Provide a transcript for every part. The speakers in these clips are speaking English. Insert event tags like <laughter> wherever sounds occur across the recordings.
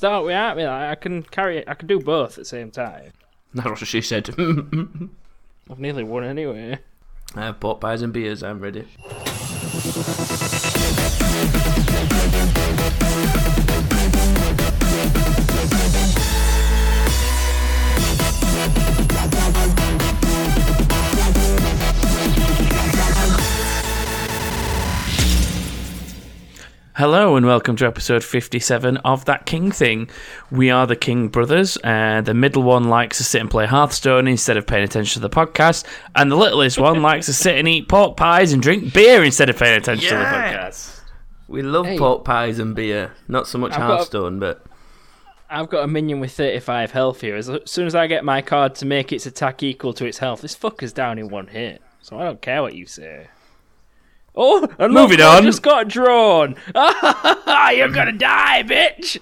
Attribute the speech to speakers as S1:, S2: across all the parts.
S1: start with that. I can carry. it. I can do both at the same time.
S2: That's what she said. <laughs>
S1: I've nearly won anyway.
S2: I have pork pies and beers. I'm ready.
S3: Hello and welcome to episode 57 of That King Thing. We are the King brothers, and the middle one likes to sit and play Hearthstone instead of paying attention to the podcast, and the littlest one <laughs> likes to sit and eat pork pies and drink beer instead of paying attention to the podcast.
S2: We love
S1: Hey.
S2: pork pies and beer. Not so much
S1: I've got a-
S2: Hearthstone, but
S1: I've got a minion with 35 health here. As soon as I get my card to make its attack equal to its health, this fucker's down in one hit. So I don't care what you say. Oh, and
S3: Moving
S1: look, I
S3: on.
S1: just got drawn. <laughs> You're gonna die, bitch.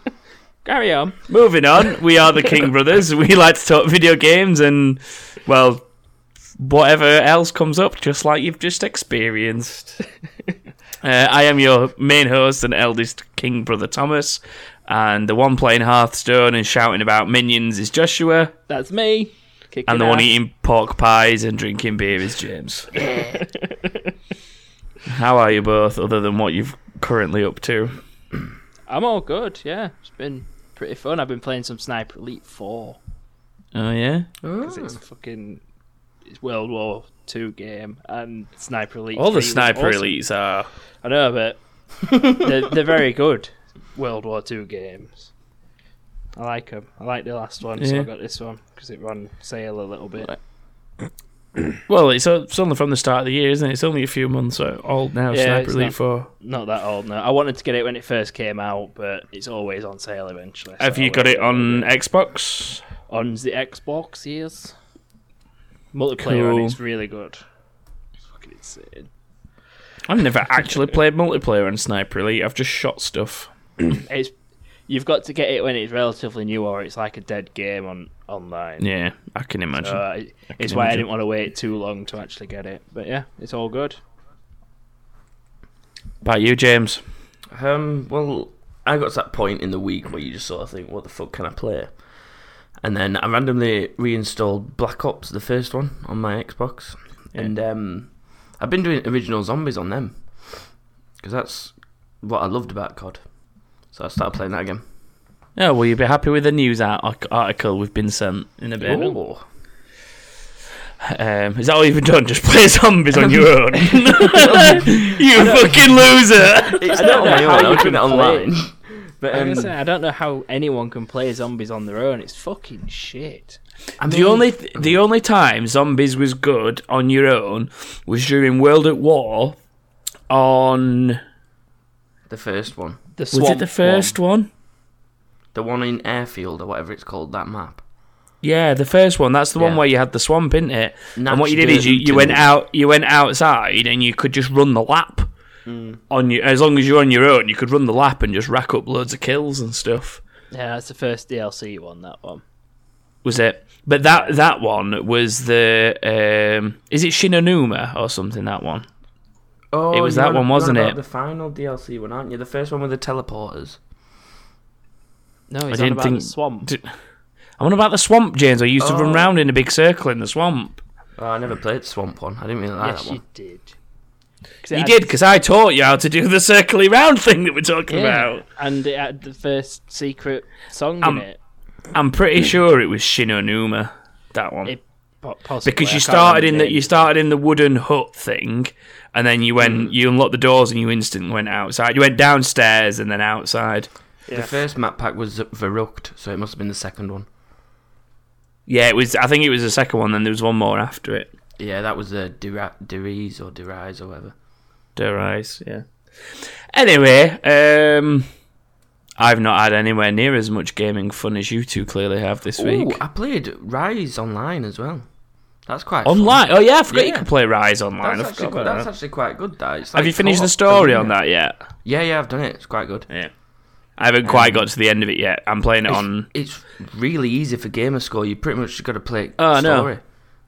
S1: Carry on.
S3: Moving on, we are the King brothers. We like to talk video games and, well, whatever else comes up, just like you've just experienced. <laughs> Uh, I am your main host and eldest King brother Thomas, and the one playing Hearthstone and shouting about minions is Joshua,
S1: That's me. Kicking
S3: and the one eating pork pies and drinking beer is James. <laughs> How are you both, other than what you've currently up to? <clears throat>
S1: I'm all good. Yeah, it's been pretty fun. I've been playing some Sniper Elite Four.
S3: Oh yeah,
S1: because it's a fucking it's World War Two game and Sniper Elite.
S3: all the
S1: 3 was
S3: sniper
S1: awesome.
S3: elites are.
S1: I know, but <laughs> they're, they're very good World War Two games. I like them. I like the last one, so I got this one because it ran sale a little bit.
S3: Well, it's, it's only from the start of the year, isn't it? It's only a few months old now.
S1: Yeah,
S3: Sniper Elite
S1: not-
S3: Four.
S1: Not that old now. I wanted to get it when it first came out, but it's always on sale eventually. so
S3: Have you got it on
S1: bit.
S3: Xbox?
S1: on the Xbox? Yes. Multiplayer on
S3: Cool.
S1: it's really good. It's fucking insane.
S3: I've never actually played multiplayer on Sniper Elite. I've just shot stuff.
S1: It's you've got to get it when it's relatively new, or it's like a dead game on online.
S3: Yeah, I can imagine.
S1: So, uh, it- it's
S3: can
S1: why I didn't want to wait too long to actually get it. But yeah, it's all good.
S3: About you, James?
S2: um, well, I got to that point in the week where you just sort of think, "What the fuck can I play?" And then I randomly reinstalled Black Ops, the first one, on my Xbox,
S3: Yeah.
S2: and um, I've been doing original zombies on them because that's what I loved about COD. So I started playing that again.
S3: Oh, will you be happy with the news art- article we've been sent in a bit?
S2: Ooh.
S3: Um, is that all you've done? Just play <laughs> zombies on your own? <laughs> you fucking loser!
S2: It's
S1: I
S2: not
S1: don't
S2: on
S1: know
S2: my
S1: how
S2: own. I
S1: you
S2: was
S1: can
S2: doing it online. But
S1: I'm
S2: um,
S1: gonna say, I don't know how anyone can play zombies on their own. It's fucking shit.
S2: I
S3: The
S2: mean,
S3: only the only time zombies was good on your own was during World at War. On
S2: the first one,
S1: The
S3: was it the first one?
S2: the one in Airfield or whatever it's called, that map.
S3: Yeah, the first one. That's the one where you had the swamp, in it? and what you did is you, you went out you went outside and you could just run the lap on you as long as you're on your own. You could run the lap and just rack up loads of kills and stuff.
S1: Yeah, that's the first DLC one. That one.
S3: Was it? But that that one was the um, is it Shi No Numa or something? That one.
S2: Oh,
S3: It was
S2: you're
S3: that
S2: on-
S3: one,
S2: you're on
S3: wasn't
S2: about
S3: it?
S2: The final DLC one, aren't you? The first one with the teleporters.
S1: No, he's
S3: didn't
S1: on about
S3: think-
S1: the swamp.
S3: d- I wonder about the swamp, James. I used to run
S2: Oh.
S3: round in a big circle in the swamp.
S2: Oh, I never played the Swamp one. I didn't really like
S1: yes,
S2: that
S1: you
S2: one.
S1: did. 'Cause it
S3: You
S1: had-
S3: did because I taught you how to do the circly round thing that we're talking
S1: Yeah,
S3: about.
S1: and it had the first secret song
S3: Um,
S1: in it.
S3: I'm pretty sure it was Shi No Numa. That one.
S1: It po- possibly,
S3: because you started in
S1: remember
S3: the you started in the wooden hut thing, and then you went you unlocked the doors and you instantly went outside. You went downstairs and then outside.
S1: Yeah.
S2: The first map pack was Verrückt, so it must have been the second one.
S3: Yeah, it was. I think it was the second one. Then there was one more after it.
S2: Yeah, that was the Dura- Deriz or Derise or whatever.
S3: Der yeah. Anyway, um, I've not had anywhere near as much gaming fun as you two clearly have this
S2: Oh,
S3: week.
S2: I played Rise online as well. That's quite fun.
S3: Online? Oh yeah, I forgot you
S2: Yeah.
S3: could play Rise online.
S2: That's, actually, quite, that's
S3: that.
S2: actually quite good. That it's
S3: Have you finished the story on that yet?
S2: Yeah, yeah, I've done it. It's quite good.
S3: Yeah. I haven't quite um, got to the end of it yet. I'm playing it
S2: It's,
S3: on.
S2: it's really easy for gamer score. You pretty much just got to play
S3: Oh, no.
S2: story. then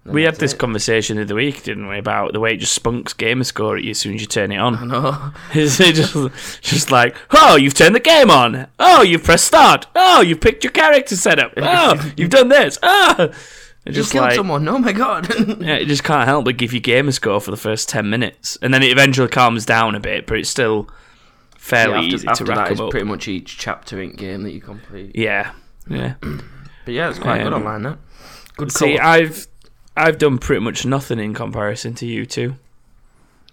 S3: We had this
S2: it.
S3: conversation the other week, didn't we, about the way it just spunks gamer score at you as soon as you turn it on.
S2: I know. <laughs>
S3: It's just, just like, oh, you've turned the game on. Oh, you've pressed start. Oh, you've picked your character setup. Oh, <laughs> you've done this. It's
S2: You
S3: just
S2: killed
S3: like,
S2: someone. Oh my god. <laughs>
S3: yeah, it just can't help but give you gamer score for the first ten minutes, and then it eventually calms down a bit, but it's still fairly
S2: Yeah, after,
S3: easy
S2: after
S3: to rack
S2: that,
S3: 'em
S2: it's
S3: up.
S2: pretty much each chapter in game that you complete.
S3: Yeah, yeah. <clears throat>
S2: But yeah, it's quite good
S3: Um,
S2: online. That good.
S3: See. I've I've done pretty much nothing in comparison to you two.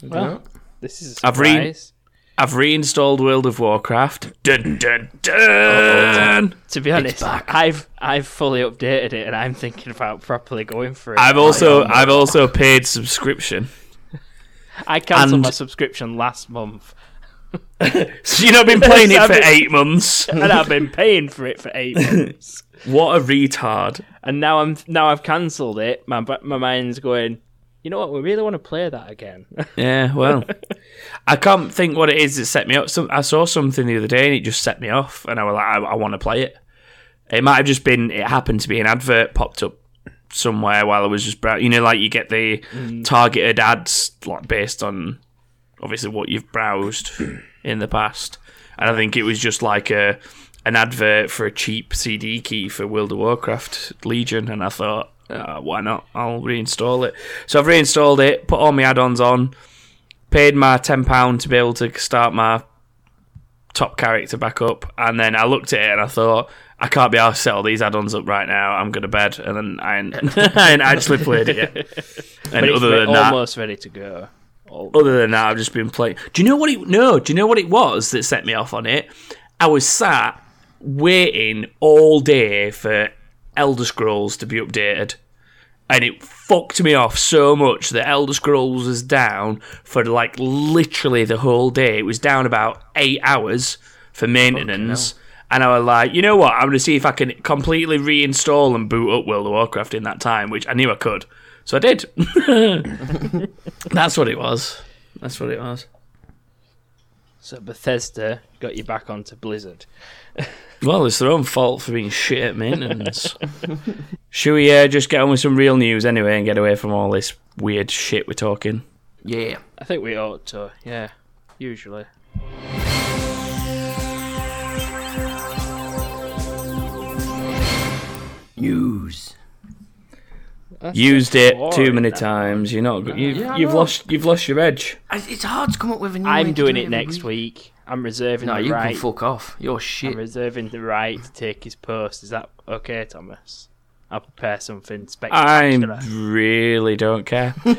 S1: Well, this is a
S3: I've read-
S1: surprise.
S3: I've reinstalled World of Warcraft. Dun, dun, dun.
S1: Uh, to be honest. I've I've fully updated it, and I'm thinking about properly going for it.
S3: I've also I've also paid subscription. <laughs>
S1: I cancelled
S3: and-
S1: my subscription last month, <laughs>
S3: So you've not been playing it for <laughs> eight months.
S1: and I've been paying for it for eight months.
S3: What a retard!
S1: and now I'm now I've cancelled it. My my mind's going. You know what? We really want to play that again. <laughs>
S3: Yeah, well, I can't think what it is that set me up. Some, I saw something the other day and it just set me off, and I was like, I, I want to play it. It might have just been it happened to be an advert popped up somewhere while I was just browsing. You know, like you get the mm. targeted ads like based on obviously what you've browsed in the past, and I think it was just like a an advert for a cheap CD key for World of Warcraft Legion, and I thought, uh, why not? I'll reinstall it. So I've reinstalled it, put all my add-ons on, paid my ten pound to be able to start my top character back up, and then I looked at it and I thought. I can't be asked to set all these add-ons up right now. I'm going to bed, and then I ain't, <laughs> I ain't actually played it yet. <laughs> And other than that,
S1: almost ready to go.
S3: Other than that, I've just been playing. Do you know what it? No, do you know what it was that set me off on it? I was sat waiting all day for Elder Scrolls to be updated, and it fucked me off so much that Elder Scrolls was down for like literally the whole day. It was down about eight hours for maintenance. And I was like, you know what? I'm going to see if I can completely reinstall and boot up World of Warcraft in that time, which I knew I could. So I did. <laughs> That's what it was. That's what it was.
S1: So Bethesda got you back onto Blizzard.
S3: Well, it's their own fault for being shit at maintenance. Should we uh, just get on with some real news anyway and get away from all this weird shit we're talking?
S2: yeah.
S1: I think we ought to. Yeah, usually.
S2: News.
S1: That's
S3: Used it too many
S1: that.
S3: times. You're not. You,
S2: yeah,
S3: you've lost. You've lost your edge.
S2: It's hard to come up with a new.
S1: I'm
S2: to
S1: doing
S2: do
S1: it
S2: every
S1: next week. I'm reserving
S2: No,
S1: the
S2: you
S1: right.
S2: can fuck off. You're
S1: I'm reserving the right to take his post. Is that okay, Thomas? I'll prepare something spectacular.
S3: I really don't care. <laughs> um, <laughs>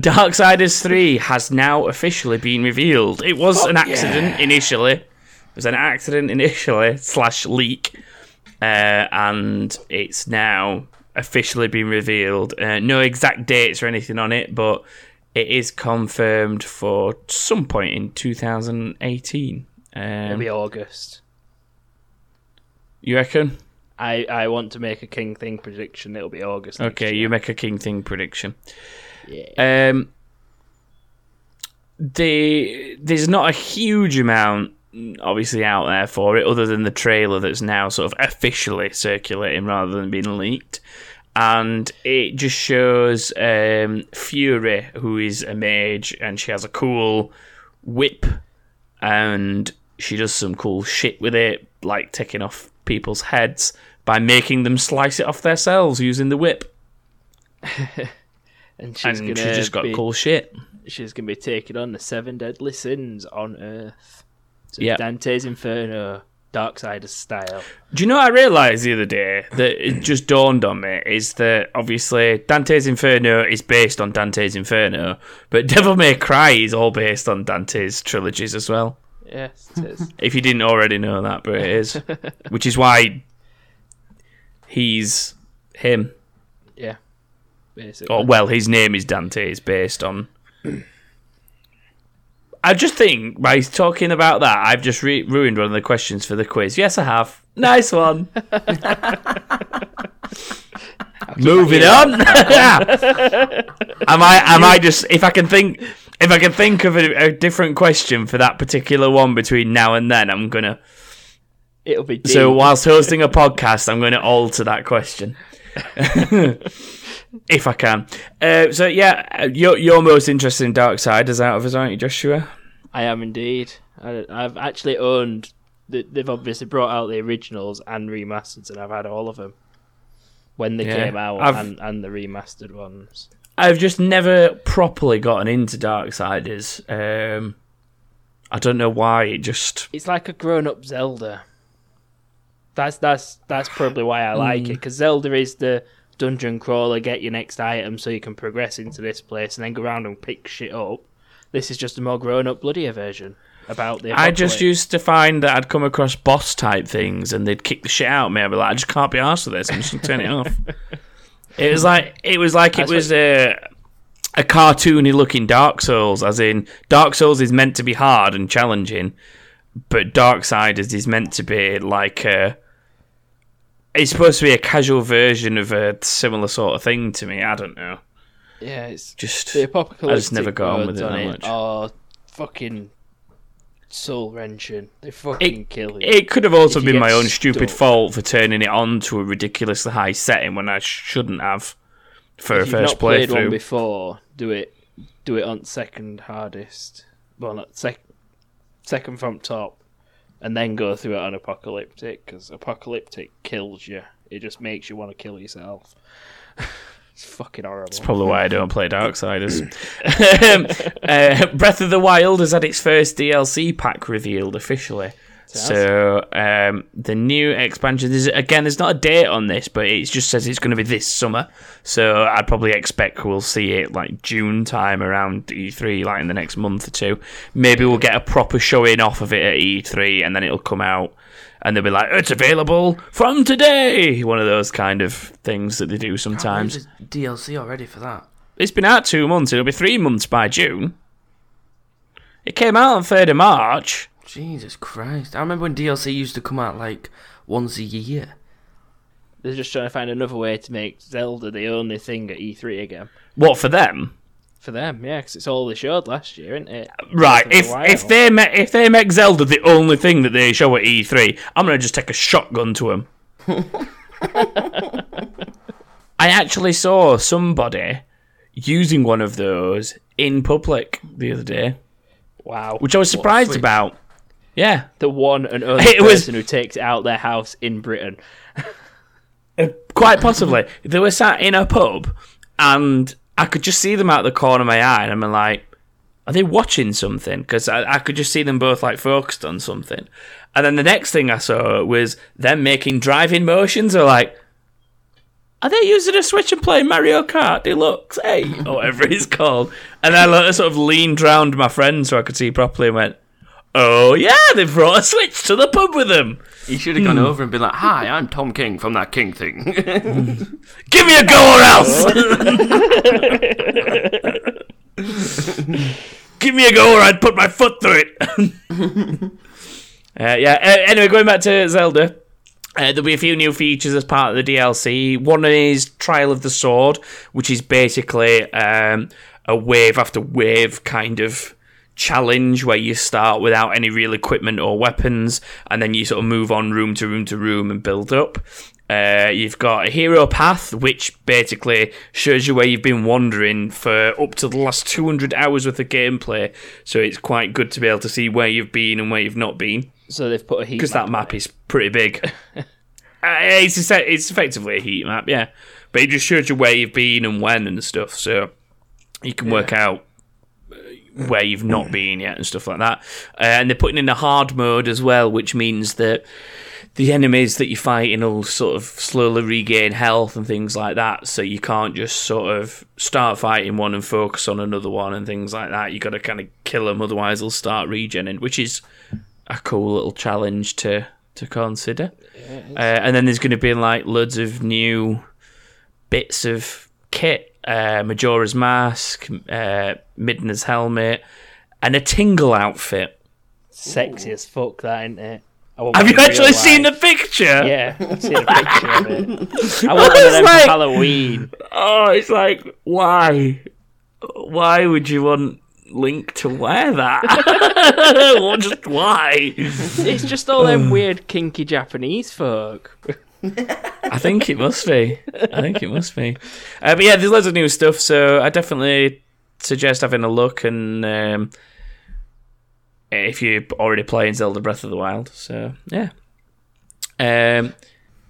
S3: Darksiders 3 has now officially been revealed. It was an accident initially. It was an accident initially, <laughs> slash leak. Uh, and it's now officially been revealed. Uh, no exact dates or anything on it, but it is confirmed for some point in 2018.
S1: It'll
S3: Um,
S1: be August.
S3: you reckon?
S1: I, I want to make a King Thing prediction. It'll be August.
S3: Okay,
S1: year.
S3: you make a King Thing prediction.
S1: Yeah.
S3: Um, the there's not a huge amount, obviously, out there for it, other than the trailer that's now sort of officially circulating rather than being leaked, and it just shows um, Fury, who is a mage, and she has a cool whip, and she does some cool shit with it, like taking off people's heads by making them slice it off themselves using the whip, <laughs>
S1: and she's
S3: and
S1: gonna
S3: she just got
S1: be,
S3: cool shit.
S1: She's gonna be taking on the seven deadly sins on Earth. So
S3: Yeah.
S1: Dante's Inferno, Darksiders style.
S3: Do you know what I realised the other day that it just dawned on me is that obviously Dante's Inferno is based on Dante's Inferno, but <laughs> Devil May Cry is all based on Dante's trilogies as well.
S1: Yes, it is. <laughs>
S3: If you didn't already know that, but it is, <laughs> which is why he's him.
S1: yeah, basically.
S3: Or well, his name is Dante. Is based on. I just think by talking about that, I've just re- ruined one of the questions for the quiz. Yes, I have. Nice one. <laughs> Moving on. <laughs> am I? Am I just? If I can think, if I can think of a, a different question for that particular one between now and then, I'm gonna.
S1: It'll be deep.
S3: So whilst hosting a <laughs> podcast, I'm going to alter that question. If I can. Uh, so yeah, you're you're most interested in Darksiders out of us, aren't you, Joshua?
S1: I am indeed. I, I've actually owned. The, they've obviously brought out the originals and remasters, and I've had all of them when they
S3: Yeah,
S1: came out, and, and the remastered ones.
S3: I've just never properly gotten into Darksiders. Um, I don't know why. It just
S1: It's like a grown-up Zelda. That's that's that's probably why I like
S3: Mm.
S1: it because Zelda is the dungeon crawler, get your next item so you can progress into this place and then go around and pick shit up. This is just a more grown-up, bloodier version about the.
S3: I just used to find that I'd come across boss type things and they'd kick the shit out of me. I'd be like, I just can't be arsed with this. I'm just gonna turn it off. <laughs> It was like it was like
S1: That's
S3: it was a a cartoony looking Dark Souls, as in Dark Souls is meant to be hard and challenging, but Dark Darksiders is meant to be like a. It's supposed to be a casual version of a similar sort of thing to me. I don't know.
S1: Yeah, it's
S3: Just
S1: the apocalyptic
S3: I just never got on with it that
S1: it
S3: much.
S1: are fucking soul wrenching. They fucking kill you.
S3: It could have also been my own stupid fault for turning it on to a ridiculously high setting when I shouldn't have for
S1: if
S3: a
S1: you've
S3: first
S1: not played one
S3: playthrough.
S1: before, do it. Do it on second hardest. Well, not sec- second from top, and then go through it on apocalyptic because apocalyptic kills you. It just makes you want to kill yourself. <laughs> it's fucking horrible.
S3: That's probably why I don't play Darksiders. <coughs> um, uh, Breath of the Wild has had its first DLC pack revealed officially. So um, the new expansion is again. There's not a date on this, but it just says it's going to be this summer. So I'd probably expect we'll see it like June time around E3, like in the next month or two. Maybe we'll get a proper showing off of it at E3, and then it'll come out, and they'll be like, "It's available from today." One of those kind of things that they do sometimes.
S2: DLC already for that.
S3: It's been out two months. It'll be three months by June. It came out on third of March.
S2: Jesus Christ! I remember when DLC used to come out like once a year.
S1: They're just trying to find another way to make Zelda the only thing at E3 again.
S3: What for them?
S1: For them, yeah, because it's all they showed last year, isn't it?
S3: Right.
S1: Breath of the
S3: If if they make if they make Zelda the only thing that they show at E3, I'm gonna just take a shotgun to them. <laughs> I actually saw somebody using one of those in public the other day,
S1: Wow.
S3: which I was surprised about. Yeah,
S1: the one and only
S3: It was-
S1: person who takes out their house in Britain.
S3: Uh, quite possibly. they were sat in a pub and I could just see them out the corner of my eye and I'm like, are they watching something? Because I, I could just see them both like focused on something. And then the next thing I saw was them making driving motions or like, are they using a Switch and playing Mario Kart Deluxe? Hey, or whatever <laughs> it's called. And I sort of leaned round my friend so I could see properly and went, oh yeah, they brought a Switch to the pub with them.
S2: You should have gone over and been like, "Hi, I'm Tom King from that King thing." <laughs>
S3: Give me a go or else. <laughs> Give me a go or I'd put my foot through it. <laughs> uh, yeah. Uh, anyway, going back to Zelda. Uh, there'll be a few new features as part of the DLC. One is Trial of the Sword, which is basically um, a wave after wave kind of challenge where you start without any real equipment or weapons, and then you sort of move on room to room to room and build up. Uh, you've got a hero path, which basically shows you where you've been wandering for up to the last 200 hours worth of gameplay. So it's quite good to be able to see where you've been and where you've not been
S1: So they've put a heat
S3: because that map is pretty big. <laughs> uh, it's it's effectively a heat map, yeah, but it just shows you where you've been and when and stuff, so you can work out where you've not been yet and stuff like that. Uh, and they're putting in a hard mode as well, which means that the enemies that you're fighting will sort of slowly regain health and things like that. So you can't just sort of start fighting one and focus on another one and things like that. You've got to kind of kill them, otherwise they'll start regening, which is a cool little challenge to to consider. Uh, and then there's going to be like loads of new bits of kit: uh, Majora's mask, uh, Midna's helmet, and a Tingle outfit.
S1: sexy as fuck, that ain't it?
S3: Have you
S1: in real
S3: actually seen the picture?
S1: Yeah, I've seen a picture of it. <laughs> I want one of
S3: was
S1: them
S3: like-
S1: for Halloween.
S3: Oh, it's like why? Why would you want Link to wear that? <laughs> Well, just why?
S1: It's just all them weird kinky Japanese folk. <laughs>
S3: I think it must be. I think it must be. Uh, but yeah, there's loads of new stuff, so I definitely suggest having a look. And um, if you're already playing Zelda Breath of the Wild, so yeah. Um,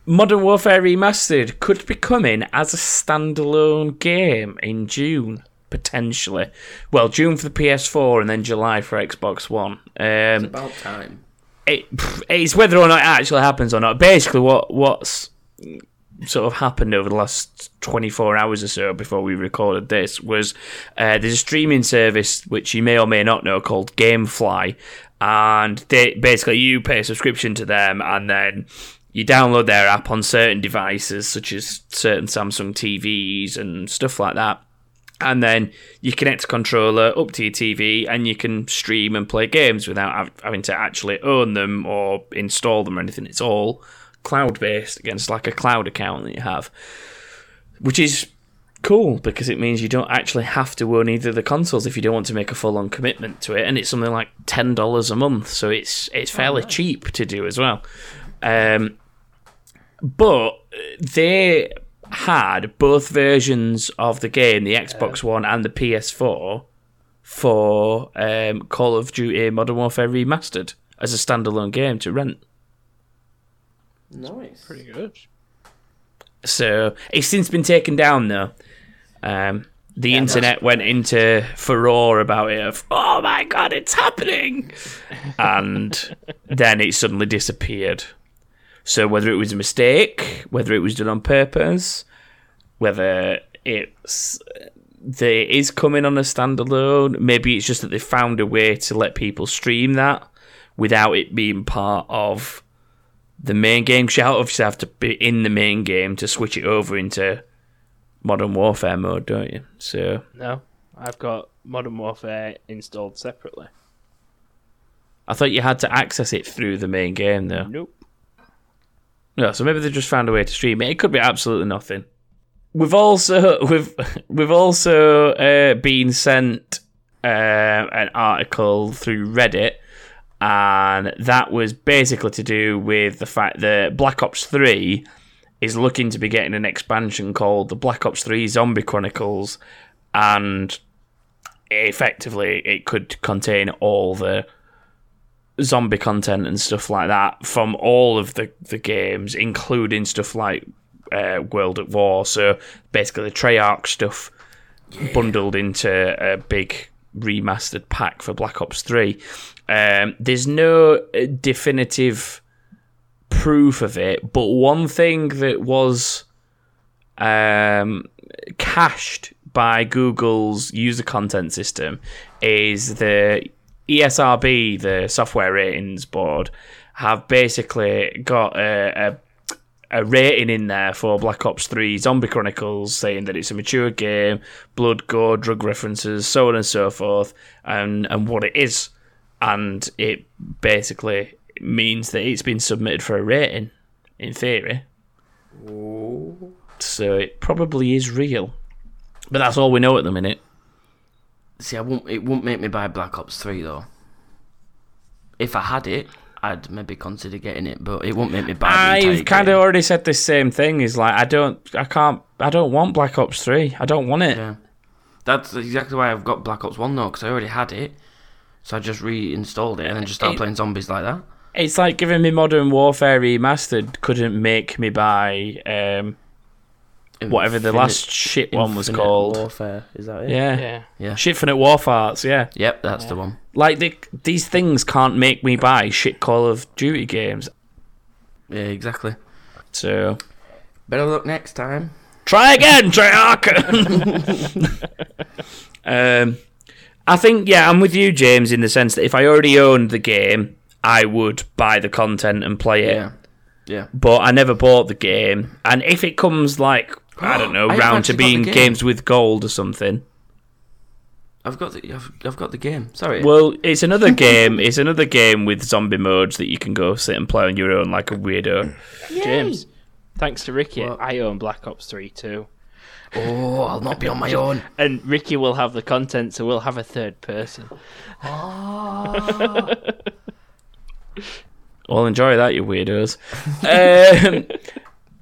S3: Modern Warfare Remastered could be coming as a standalone game in June, potentially. Well, June for the PS4 and then July for Xbox One. Um,
S2: About time.
S3: It, it's whether or not it actually happens or not. Basically, what what's sort of happened over the last 24 hours or so before we recorded this was uh, there's a streaming service which you may or may not know called GameFly, and they basically you pay a subscription to them and then you download their app on certain devices such as certain Samsung TVs and stuff like that and then you connect a controller up to your TV and you can stream and play games without having to actually own them or install them or anything. It's all cloud based against like a cloud account that you have, which is cool because it means you don't actually have to own either of the consoles if you don't want to make a full on commitment to it. And it's something like ten dollars a month, so it's it's fairly cheap to do as well. Um, but they had both versions of the game, the Xbox One and the PS4, for um, Call of Duty Modern Warfare Remastered as a standalone game to rent.
S2: Nice.
S1: Pretty good.
S3: So it's since been taken down though. Um, the internet went into furore about it of oh my god it's happening <laughs> and then it suddenly disappeared so whether it was a mistake whether it was done on purpose whether it's it is coming on a standalone maybe it's just that they found a way to let people stream that without it being part of the main game 'cause you obviously have to be in the main game to switch it over into modern warfare mode don't you so
S1: No, I've got Modern Warfare installed separately.
S3: I thought you had to access it through the main game, though.
S1: Nope.
S3: No, so maybe they just found a way to stream it. It could be absolutely nothing. We've also <laughs> we've we've also uh, been sent uh, an article through Reddit, and that was basically to do with the fact that Black Ops Three is looking to be getting an expansion called the Black Ops Three Zombie Chronicles, and effectively it could contain all the zombie content and stuff like that from all of the, the games, including stuff like uh, World at War. So basically, the Treyarch stuff bundled into a big remastered pack for Black Ops 3. Um, there's no uh, definitive proof of it, but one thing that was um, cached by Google's user content system is the E ESRB, the software ratings board, have basically got a, a, a rating in there for Black Ops 3 Zombie Chronicles, saying that it's a mature game, blood, gore, drug references, so on and so forth, and, and what it is. And it basically means that it's been submitted for a rating, in theory. So it probably is real. But that's all we know at the minute.
S2: See, I won't. It won't make me buy Black Ops Three though. If I had it, I'd maybe consider getting it, but it won't make me buy.
S3: I've kind of already said the same thing. Is like I don't, I can't, I don't want Black Ops Three. I don't want it.
S2: Yeah, that's exactly why I've got Black Ops One though, because I already had it. So I just reinstalled it and then just started
S3: It-
S2: playing zombies like that.
S3: It's like giving me Modern Warfare Remastered couldn't make me buy um, whatever the last shit one was
S2: Infinite
S3: called.
S2: Warfare, is that it?
S3: Yeah,
S1: Yeah.
S2: Yeah.
S3: Shitfinite Warfarts. Yeah,
S2: Yep, that's the one.
S3: like they, these things can't make me buy shit Call of Duty games.
S2: Yeah, exactly.
S3: So
S2: Better luck next time.
S3: Try again, Treyarch. <laughs> um, I think yeah, I'm with you, James, in the sense that if I already owned the game, I would buy the content and play it.
S2: Yeah. Yeah.
S3: But I never bought the game, and if it comes like I don't know,
S2: I
S3: round to
S2: actually got the
S3: being
S2: game.
S3: games with gold or something.
S2: I've got the I've, I've got the game. Sorry.
S3: Well, it's another game. <laughs> It's another game with zombie modes that you can go sit and play on your own like a weirdo.
S1: James, thanks to Ricky,
S2: What?
S1: I own Black Ops 3 too.
S2: oh, I'll not be on my <laughs> own.
S1: And Ricky will have the content, so we'll have a third person. <laughs>
S3: Well, enjoy that, you weirdos. um,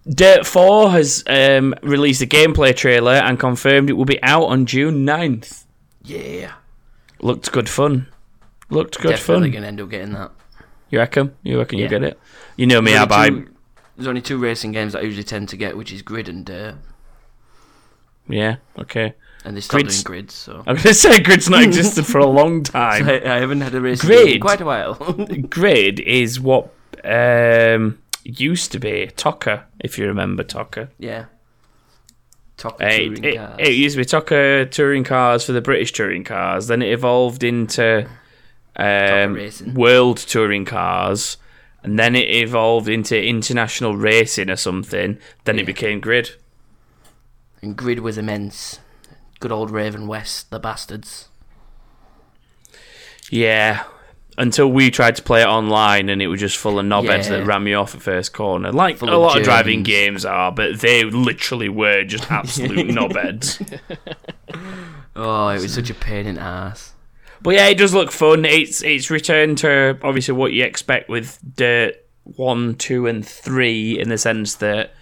S3: Dirt 4 has um, released a gameplay trailer and confirmed it will be out on June 9th.
S2: Yeah.
S3: Looked good fun. Looked good
S2: Definitely
S3: fun.
S2: Definitely gonna end up getting that.
S3: You reckon? You reckon you
S2: Yeah.
S3: get it? You know me, I buy.
S2: two- There's only two racing games that I usually tend to get, which is Grid and Dirt,
S3: Yeah, okay.
S2: and they're still
S3: Grid's-
S2: doing Grid, so
S3: I'm going to say Grid's not <laughs> existed for a long time.
S2: I, I haven't had a racing
S3: Grid?
S2: game in quite a while. <laughs>
S3: Grid is what um, used to be TOCA, if you remember TOCA.
S2: yeah. Top
S3: Uh,
S2: touring
S3: It,
S2: cars.
S3: it used to be TOCA touring cars for the British touring cars. Then it evolved into um, world touring cars, and then it evolved into international racing or something. Then it became Grid.
S2: and Grid was immense. Good old Raven West, the bastards.
S3: Yeah. Until we tried to play it online and it was just full of knobheads
S2: Yeah.
S3: that ran me off at first corner. Like
S2: Full
S3: a
S2: of
S3: lot of driving games are, but they literally were just <laughs> absolute knobheads. <laughs>
S2: Oh, it was such a pain in the ass.
S3: But yeah, it does look fun. It's it's returned to obviously what you expect with Dirt one, two, and three, in the sense that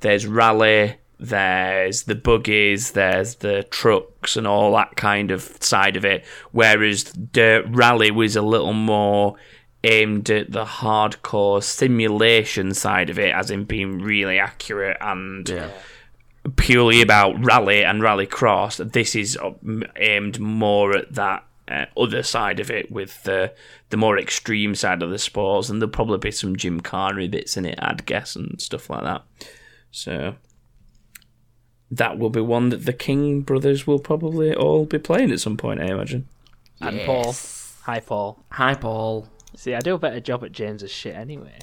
S3: there's rally, there's the buggies, there's the trucks, and all that kind of side of it. Whereas Dirt Rally was a little more aimed at the hardcore simulation side of it, as in being really accurate and
S2: Yeah.
S3: purely about rally and rally cross. This is uh, aimed more at that uh, other side of it, with the the more extreme side of the sports, and there'll probably be some Gymkhana bits in it, I'd guess, and stuff like that. So that will be one that the King brothers will probably all be playing at some point, I imagine.
S1: And Paul. Hi, Paul.
S2: Hi, Paul.
S1: See, I do a better job at James's shit anyway.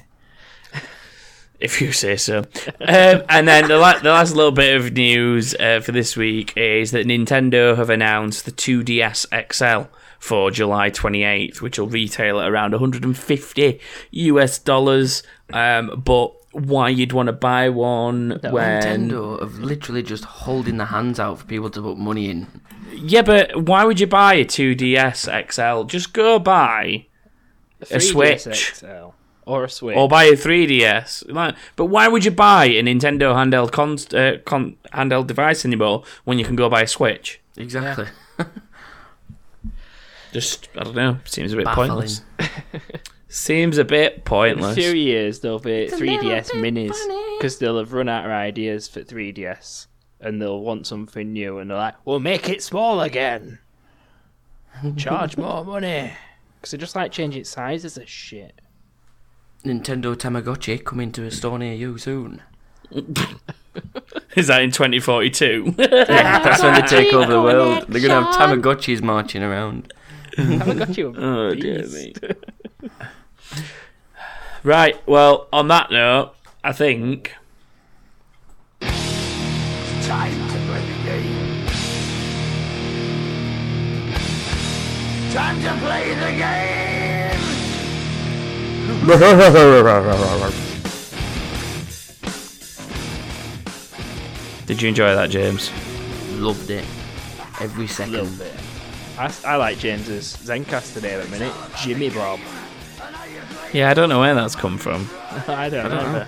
S1: <laughs>
S3: if you say so. um, and then the, la- the last little bit of news uh, for this week is that Nintendo have announced the 2DS XL for July 28th, which will retail at around 150 US dollars. Um, but why you'd want to buy one when
S2: Nintendo of literally just holding the hands out for people to put money in.
S3: yeah, but why would you buy a 2DS XL? Just go buy A
S1: 3DS
S3: Switch.
S1: XL. Or a Switch.
S3: or buy a 3DS. Like, but why would you buy a Nintendo handheld con- uh, con- handheld device anymore when you can go buy a Switch?
S2: Exactly. <laughs>
S3: Just I don't know. Seems a bit
S2: Baffling.
S3: pointless. <laughs> Seems a bit pointless.
S1: In a
S3: pointless.
S1: few years, there'll be 3DS minis because they'll have run out of ideas for 3DS and they'll want something new and they're like, "We'll make it small again, <laughs> charge more money." Because they just like changing sizes of shit.
S2: Nintendo Tamagotchi coming to a store near you soon. <laughs>
S3: Is that in 2042? <laughs>
S2: That's when they take over the world. They're gonna have Tamagotchis marching around.
S1: Haven't got
S3: oh dear
S1: beast.
S3: me. Right. Well, on that note, I think
S4: Time to play the game. Time to play the game. <laughs>
S3: Did you enjoy that, James?
S2: Loved it. Every second.
S1: little bit. I, I like James's Zencastr there at the minute. Jimmy Bob.
S3: Yeah, I don't know where that's come from. <laughs>
S1: I don't know.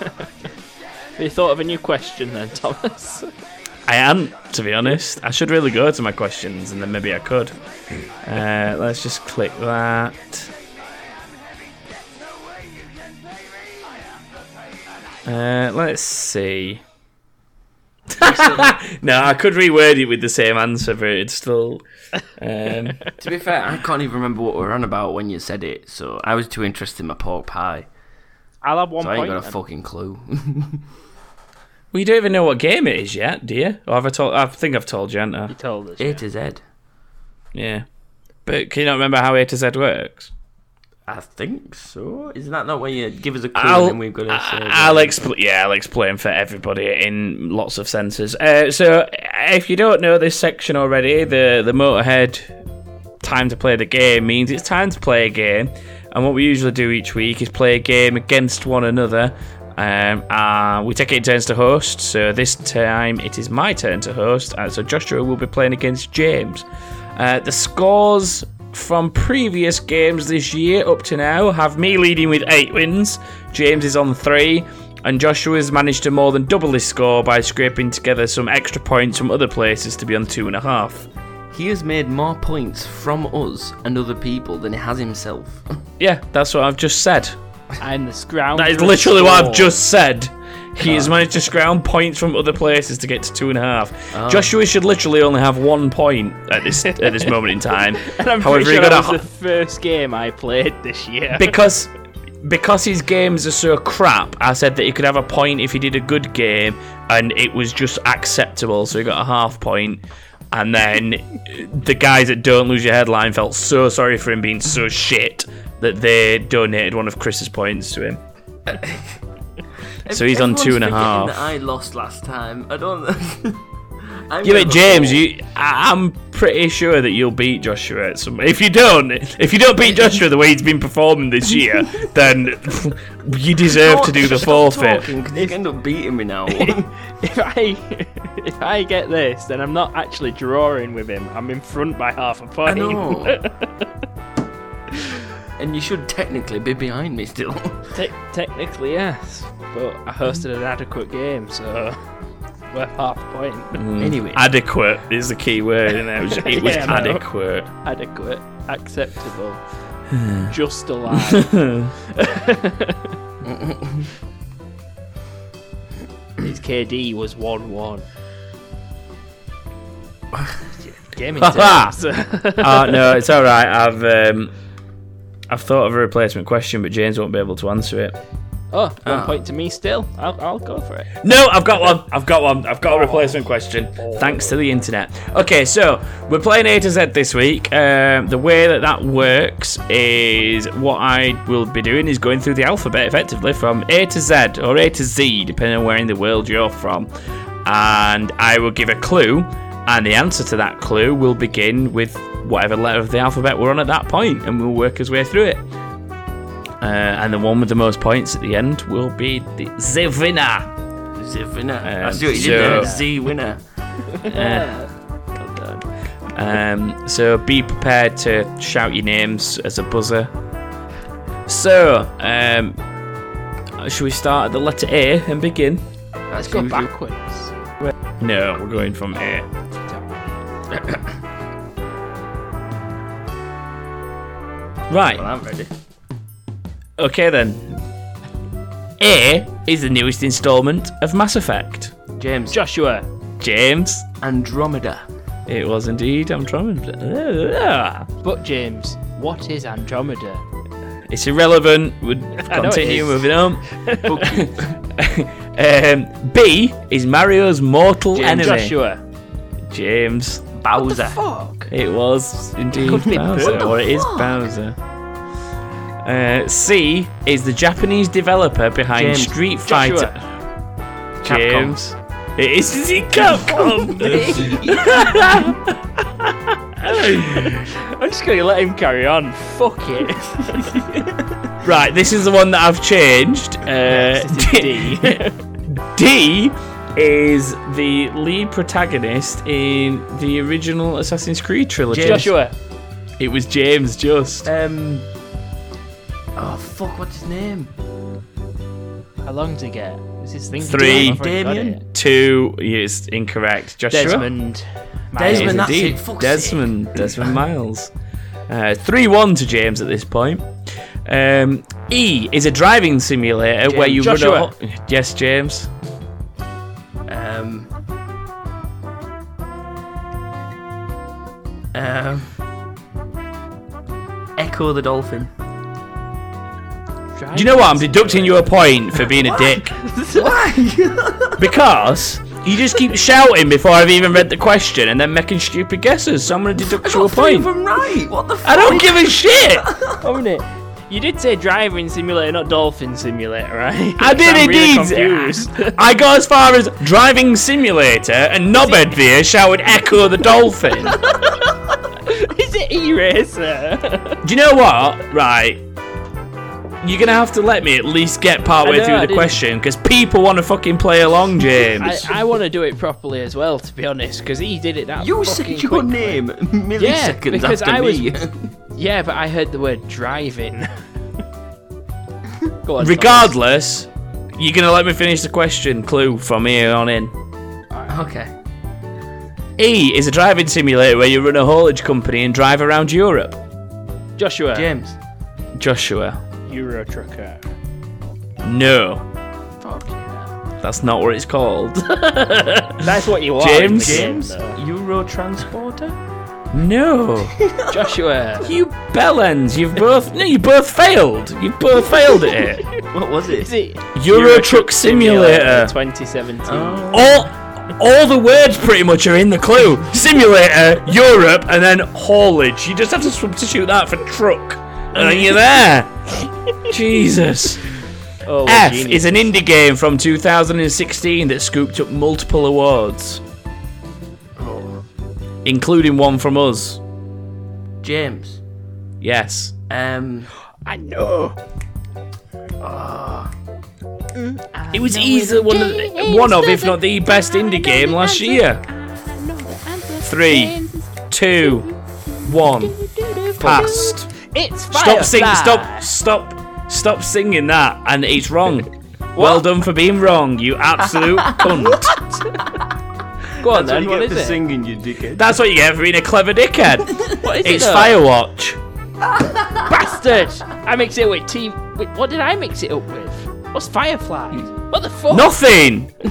S1: Have <laughs> you thought of a new question then, Thomas? <laughs>
S3: I am, to be honest. I should really go to my questions and then maybe I could. Uh, let's just click that. Uh, let's see. No, I could reword it with the same answer, but it's still. Um, <laughs>
S2: To be fair, I can't even remember what we were on about when you said it, so I was too interested in my pork pie.
S1: I'll have one
S2: So I ain't got a
S1: then.
S2: fucking clue. <laughs>
S3: well, you don't even know what game it is yet, do you? Or have I told? I think I've told you, haven't I?
S1: You told us.
S2: A
S1: yeah.
S2: to Z.
S3: Yeah. But can you not remember how A to Z works?
S2: I think so. Isn't that not when you give us a clue
S3: I'll,
S2: and we've got to say?
S3: I'll explain. Yeah, I'll explain for everybody in lots of senses. Uh, so, if you don't know this section already, the the Motorhead time to play the game means it's time to play a game. And what we usually do each week is play a game against one another. Um, uh, we take it in turns to host. So this time it is my turn to host. Uh, so Joshua will be playing against James. Uh, the scores from previous games this year up to now have me leading with eight wins. James is on three. and Joshua's managed to more than double his score by scraping together some extra points from other places to be on two and a half.
S2: He has made more points from us and other people than he has himself. <laughs>
S3: Yeah, that's what I've just said.
S1: I'm the scrounge.
S3: That is literally what I've just said. He has managed to scrounge points from other places to get to two and a half. Ah. Joshua should literally only have one point at this at this moment in time. <laughs>
S1: And I'm
S3: However,
S1: pretty
S3: he
S1: sure
S3: got
S1: that
S3: a
S1: was the first game I played this year.
S3: because because his games are so crap, I said that he could have a point if he did a good game, and it was just acceptable. So he got a half point. And then the guys at Don't Lose Your Headline felt so sorry for him being so shit that they donated one of Chris's points to him. <laughs> So he's on
S2: Everyone's
S3: two and a
S2: forgetting
S3: half.
S2: That I lost last time. I don't. <laughs> I'm
S3: Yeah, but James,
S2: fall.
S3: you, I- I'm pretty sure that you'll beat Joshua. At some, if you don't, if you don't beat Joshua the way he's been performing this year, <laughs> then you deserve to do the
S2: Stop
S3: forfeit.
S2: talking, 'cause you end up beating me now. <laughs>
S1: if I if I get this, then I'm not actually drawing with him. I'm in front by half a point.
S2: I know. And you should technically be behind me still. <laughs>
S1: Te- technically, yes, but I hosted an adequate game, so we're half a point.
S2: Anyway,
S3: Adequate is the key word, and it was, it was
S1: Yeah, I know.
S3: adequate.
S1: Adequate, acceptable, <sighs> just alive. <laughs> His KD was one-one. <laughs> Gaming
S3: Ha
S1: terms.
S3: Oh no, it's all right. I've um, I've thought of a replacement question, but James won't be able to answer it.
S1: oh, one point to me still. I'll, I'll go for it.
S3: No, I've got one. I've got one. I've got a replacement question. Thanks to the internet. Okay, so we're playing A to Z this week. Um, the way that that works is what I will be doing is going through the alphabet effectively from A to Z or A to Z, depending on where in the world you're from. And I will give a clue, and the answer to that clue will begin with whatever letter of the alphabet we're on at that point, and we'll work our way through it. Uh, and the one with the most points at the end will be the, the winner.
S2: Z winner. I
S3: Um,
S2: see what you
S3: so-
S2: did there. Z winner. <laughs>
S3: Um, so be prepared to shout your names as a buzzer. So, um, should we start at the letter A and begin?
S1: Let's go backwards.
S3: No, we're going from A. <coughs> Right.
S2: Well, I'm ready.
S3: Okay then. A is the newest installment of Mass Effect.
S2: James.
S1: Joshua.
S3: James.
S2: Andromeda.
S3: It was indeed Andromeda.
S1: But James, what is Andromeda?
S3: It's irrelevant. <laughs>
S1: It
S3: continue moving on. <laughs> <laughs> um, B is Mario's mortal
S1: James
S3: enemy.
S1: Joshua.
S3: James.
S2: Bowser.
S1: Fuck.
S3: It was indeed
S1: Could
S3: Bowser,
S1: Bowser.
S3: or it is Bowser. Uh, C is the Japanese developer behind
S2: James.
S3: Street
S1: Joshua.
S3: Fighter.
S2: Capcom.
S3: James. It is <laughs> is it Capcom. <laughs>
S1: I'm just gonna let him carry on. Fuck it. <laughs>
S3: right, this is the one that I've changed. Uh,
S1: This is D.
S3: D is the lead protagonist in the original Assassin's Creed trilogy.
S1: Joshua.
S3: It was James just.
S2: Um. Oh fuck! What's his name?
S1: How long to get? This is thinking.
S3: Three.
S1: I've
S2: Damien?
S1: it.
S3: Two is incorrect. Joshua.
S1: Desmond.
S3: Is
S2: Desmond, that's
S3: indeed.
S2: it, fuck's
S3: Desmond. Desmond Miles. Uh, 3 1 to James at this point. Um, e is a driving simulator where you
S1: Joshua.
S3: run a. ho- Yes, James.
S2: Um. Ecco the Dolphin.
S3: Do you know what? I'm deducting you a point for being a dick. <laughs> Why? <laughs> because you just keep shouting before I've even read the question and then making stupid guesses. So I'm going to deduct you a
S2: Got three of
S3: point.
S2: them right. What the? Fuck?
S3: I don't give a shit. <laughs>
S1: Own it. You did say driving simulator, not dolphin simulator, right?
S3: I did
S1: I'm really
S3: indeed.
S1: confused.
S3: I got as far as driving simulator and Knobhead shouted Ecco the Dolphin.
S1: Is it eraser?
S3: Do you know what? Right. You're gonna have to let me at least get partway
S1: I know,
S3: through
S1: I
S3: the
S1: didn't-
S3: question because people want to fucking play along, <laughs>
S1: I,
S3: James.
S1: I want to do it properly as well, to be honest, because he did it that
S2: You said
S1: fucking
S2: your
S1: quickly.
S2: name milliseconds
S1: because
S2: after
S1: I was-
S2: me. <laughs>
S1: Yeah, but I heard the word driving. <laughs> Go on,
S3: Regardless, You're gonna let me finish the question clue from here on in.
S2: Okay.
S3: E is a driving simulator where you run a haulage company and drive around Europe.
S1: Joshua.
S2: James.
S3: Joshua.
S1: Euro Trucker.
S3: No,
S2: Fuck yeah.
S3: that's not what it's called. <laughs>
S1: That's what you are.
S3: James?
S2: James. Euro Transporter.
S3: no. <laughs>
S1: Joshua.
S3: You bellends, you've both no, you both failed. You both failed at it.
S2: What was
S1: Is
S2: it?
S1: it
S3: Euro, Truck Simulator.
S1: 2017.
S2: Oh.
S3: All all the words pretty much are in the clue. Simulator, Europe, and then haulage. You just have to substitute that for truck. And then you're there. <laughs> Jesus.
S1: Oh,
S3: F
S1: geniuses.
S3: is an indie game from 2016 that scooped up multiple awards, including one from us.
S2: James.
S3: Yes.
S2: Um.
S1: I know.
S3: It was easily one of, the, one of, if not the best indie game last year. Three, two, one, passed.
S1: It's
S3: Stop singing! Stop! Stop! Stop singing that, and it's wrong. Well done for being wrong, you absolute <laughs> cunt.
S1: Go on then. What is it?
S2: singing, you dickhead.
S3: That's what you get for being a clever dickhead. <laughs>
S1: What is
S3: It's
S1: it? though?
S3: Firewatch. <laughs>
S1: Bastard! I mix it with tea. Wait, what did I mix it up with? What's Firefly? What the fuck?
S3: Nothing. <laughs>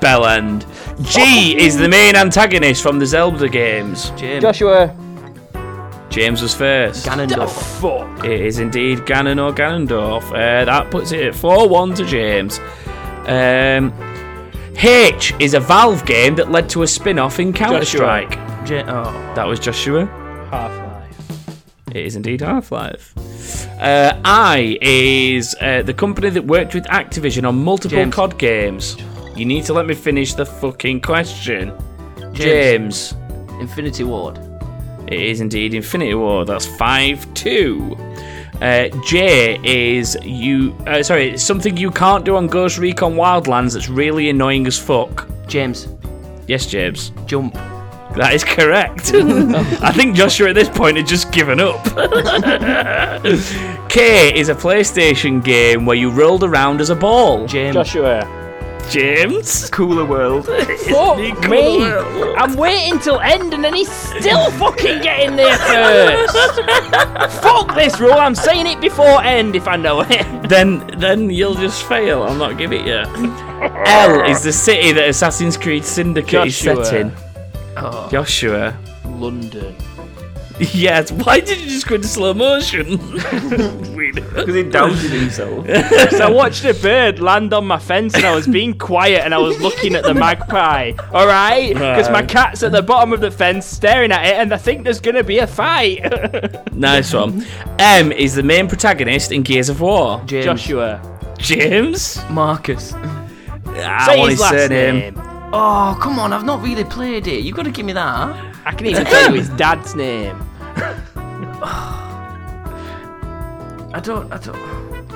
S3: Bellend. G is the main antagonist from the Zelda games.
S2: James.
S1: Joshua.
S3: James was first.
S1: The
S2: Ganondorf.
S1: fuck?
S3: It is indeed Ganon or Ganondorf. Uh, that puts it at 4 1 to James. Um, H is a Valve game that led to a spin off in Counter Strike.
S2: Ja- oh.
S3: That was Joshua.
S1: Half Life.
S3: It is indeed Half Life. Uh, I is uh, the company that worked with Activision on multiple
S2: James.
S3: COD games. You need to let me finish the fucking question. James.
S2: Infinity Ward.
S3: It is indeed Infinity Ward. That's 5 2. Uh, J is you. Uh, sorry, it's something you can't do on Ghost Recon Wildlands that's really annoying as fuck.
S2: James.
S3: Yes, James.
S2: Jump.
S3: That is correct. <laughs> I think Joshua at this point had just given up. <laughs> K is a PlayStation game where you rolled around as a ball.
S2: James.
S1: Joshua.
S3: James?
S2: Kula World. <laughs>
S1: Fuck
S3: Nick
S1: me!
S3: Cole.
S1: I'm waiting till end and then he's still fucking getting there first! Fuck this rule, I'm saying it before end if I know it.
S3: Then, then you'll just fail. I'll not give it you. L is the city that Assassin's Creed Syndicate
S1: Joshua.
S3: is set in.
S2: Oh.
S3: Joshua.
S1: London. <laughs>
S3: Yes. Why did you just go into slow motion? <laughs>
S2: Because he doubted himself. <laughs>
S1: So I watched a bird land on my fence and I was being quiet and I was looking at the magpie. Alright? Because my cat's at the bottom of the fence staring at it and I think there's gonna be a fight.
S3: nice one. M is the main protagonist in Gears of War.
S2: James.
S1: Joshua.
S3: James.
S2: Marcus.
S3: Ah, I
S1: Say
S3: want
S1: his
S3: his
S1: last
S3: surname.
S1: name.
S2: Oh, come on. I've not really played it. You've got to give me that.
S1: I can even tell you his dad's name. <sighs>
S2: I don't. I don't.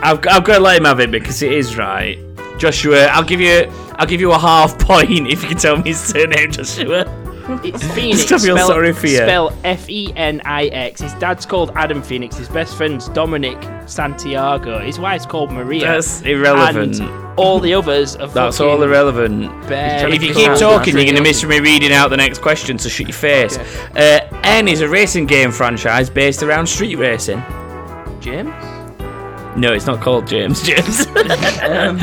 S3: I've, I've got to let him have it because it is right. Joshua, I'll give you I'll give you a half point if you can tell me his surname, Joshua. <laughs>
S1: It's <laughs>
S3: Fenix. Feel
S1: spell,
S3: sorry for you.
S1: Spell F E N I X. His dad's called Adam Fenix. His best friend's Dominic Santiago. His wife's called Maria.
S3: That's irrelevant.
S1: And all the others are
S3: That's all irrelevant. If you keep talking, you're going to miss me reading out the next question, so shut your face. Uh, N is a racing game franchise based around street racing.
S2: James.
S3: No, it's not called James. <laughs> James.
S2: Um.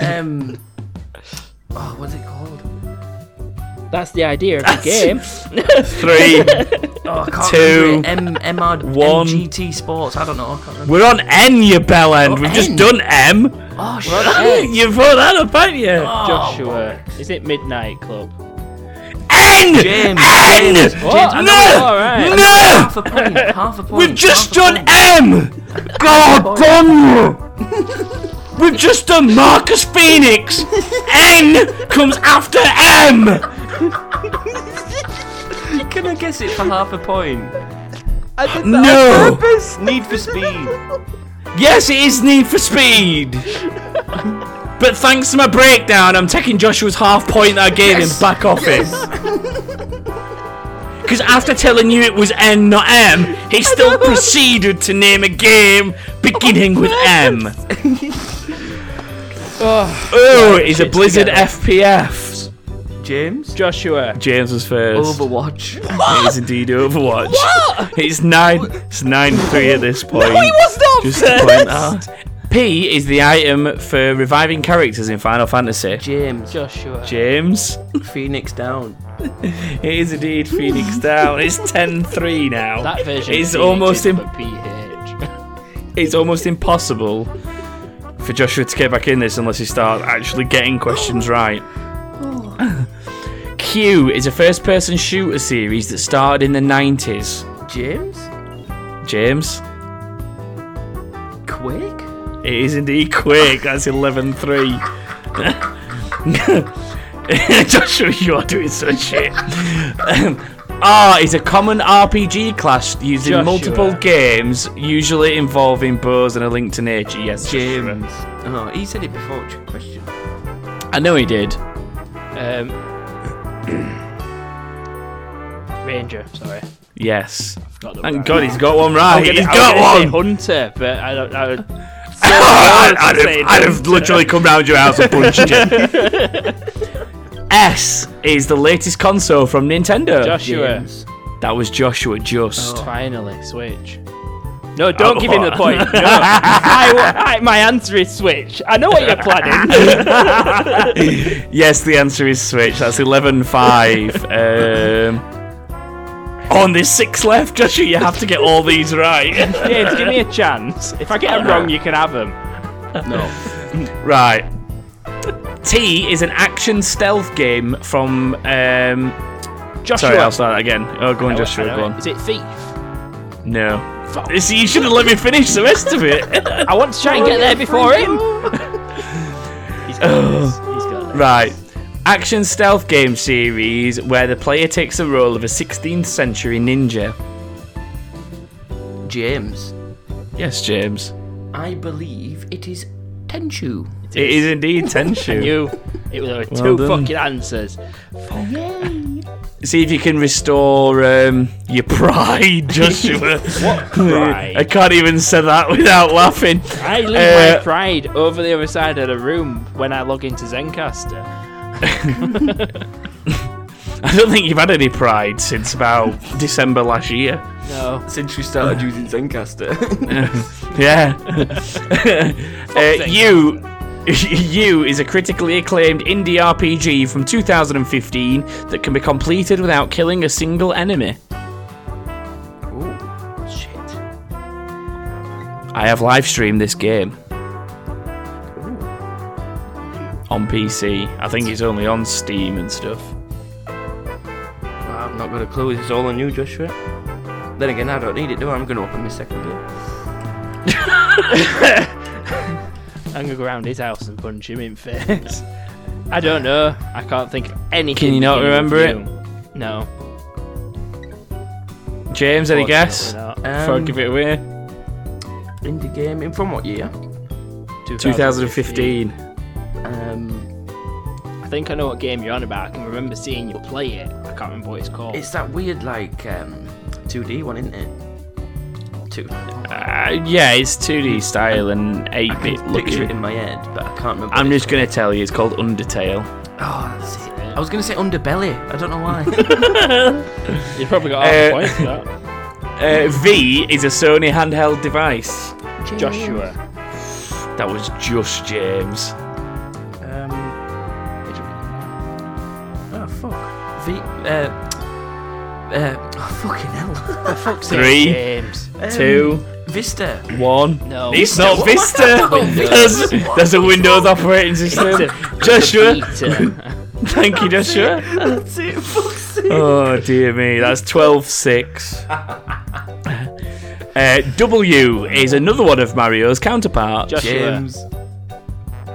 S2: um. Oh, what's it called?
S1: That's the idea of the game. <laughs>
S3: Three. <laughs>
S2: Oh, I can't
S3: Two,
S2: remember. M MR
S3: one.
S2: MGT Sports. I don't know. I can't.
S3: We're on N, you bellend.
S2: Oh,
S3: We've just done M.
S2: Oh shit.
S3: you put that up, haven't you?
S1: Oh, Joshua. Is it Midnight Club?
S3: N!
S2: James.
S3: N!
S2: James.
S1: What?
S2: I
S3: No!
S2: know.
S1: Alright.
S3: No!
S2: Half a point. Half a point. <laughs>
S3: We've just
S2: half
S3: done
S2: point.
S3: M! God damn you! We've just done Marcus Fenix! N comes after M! <laughs>
S2: Can I guess it for half a point?
S3: I did that No!
S2: purpose <laughs> Need for Speed.
S3: Yes, it is Need for Speed! But thanks to my breakdown, I'm taking Joshua's half point that I gave him back off him. Because after telling you it was N, not M, he still proceeded to name a game beginning with <laughs> M. Oh, oh he's a Blizzard
S1: together.
S3: FPF.
S2: James.
S1: Joshua.
S3: James was first.
S2: Overwatch.
S3: It is indeed Overwatch. What? It's nine. It's nine three at this point.
S1: No, he was not
S3: Just to point out. P is the item for reviving characters in Final Fantasy.
S2: James.
S1: Joshua.
S3: James.
S2: Phoenix down. <laughs>
S3: It is indeed Phoenix down. It's 10-3 now.
S1: that version.
S3: It's almost
S1: Phoenix
S3: im-
S1: is for PH.
S3: it's almost impossible for Joshua to get back in this unless he starts actually getting questions right. Q is a first person shooter series that started in the 90s.
S2: James.
S3: James?
S2: Quake.
S3: It is indeed quick. That's 11 3. <laughs> Joshua, you are doing so shit. <laughs> Ah, is a common RPG class used in
S1: Joshua.
S3: multiple games, usually involving bows and a link to nature. Yes, Joshua.
S2: James. Oh, he said it before. Question?
S3: I know he did.
S1: Um, <clears throat> Ranger. Sorry.
S3: Yes. Thank
S1: right.
S3: God he's got one right.
S1: gonna-
S3: He's
S1: I'm
S3: got
S1: gonna say
S3: one.
S1: Hunter, but I don't. I would, <laughs>
S3: I'd, I'd
S1: say
S3: have, I'd have
S1: Hunter.
S3: literally come round your house and punched you. <laughs> S is the latest console from Nintendo.
S1: Joshua.
S2: James.
S3: That was Joshua just.
S1: Finally, Switch. No, don't
S3: Oh,
S1: give him the point. No. <laughs> I, I, my answer is Switch. I know what you're planning. <laughs>
S3: yes, the answer is Switch. That's 11 5. Um, oh, and there's six left. Joshua, you have to get all these right.
S1: James, give me a chance. If I get them wrong, you can have them.
S2: No.
S3: right. T is an action stealth game from. Um,
S1: Joshua.
S3: sorry, I'll start again. Oh, go on,
S1: I
S3: Joshua, go on.
S1: Is it Thief?
S3: No. Fuck. See, you should have let me finish the rest of it.
S1: I want to try and get there before him. <laughs> He's got oh. this. He's got this.
S3: Right. Action stealth game series where the player takes the role of a 16th century ninja.
S2: James.
S3: Yes, James.
S2: I believe it is Tenchu.
S3: It is indeed Tenchu.
S1: You. <laughs> It was
S3: Well
S1: two
S3: done.
S1: fucking answers.
S3: See if you can restore um, your pride, <laughs> Joshua.
S1: What pride?
S3: I can't even say that without laughing.
S1: I lose
S3: Uh,
S1: my pride over the other side of the room when I log into Zencastr. <laughs>
S3: I don't think you've had any pride since about December last year.
S1: No.
S2: Since we started <laughs> using Zencastr.
S3: Yeah. uh, you. <laughs> You is a critically acclaimed indie RPG from 2015 that can be completed without killing a single enemy.
S1: Shit.
S3: I have live streamed this game on PC. I think it's only on Steam and stuff.
S2: I've not got a clue. It's all on you, Joshua. Then again, I don't need it, do I? I'm going to open my second beer. <laughs>
S1: I'm gonna go around his house and punch him in face. I don't know. I can't think of anything.
S3: Can you not remember
S1: it? No.
S3: James, any guess?
S1: Unfortunately
S3: Before I
S2: Um,
S3: give it away.
S2: Indie game. In from what year?
S1: not.
S3: 2015.
S2: Um,
S1: I think I know what game you're on about. I can remember seeing you play it. I can't remember what it's called.
S2: it's that weird, like, um, 2D one, isn't it? Two.
S3: Uh, yeah, it's 2D style and 8 bit
S2: Picture
S3: looking.
S2: it in my head, but I can't remember.
S3: I'm just going to tell you, it's called Undertale.
S2: called. Oh, that's it. I was going to say Underbelly. I don't know why. <laughs> <laughs>
S1: you probably got half a
S3: Uh,
S1: point for that.
S3: Uh, v is a Sony handheld device.
S1: Joshua.
S3: That was just James.
S2: Um. Oh fuck. V. Uh. Uh. Oh fucking hell. <laughs>
S1: For fuck's sake,
S3: Three.
S1: James.
S2: Um,
S3: Two,
S2: Vista.
S3: one.
S1: No.
S3: It's not Vista. <laughs> There's, there's a Windows operating system. Joshua, <laughs> thank you, Joshua.
S2: That's it. Fuck's sake.
S3: Oh dear me, that's 12 6. <laughs> Uh, w is another one of Mario's counterparts.
S1: Joshua.
S2: James.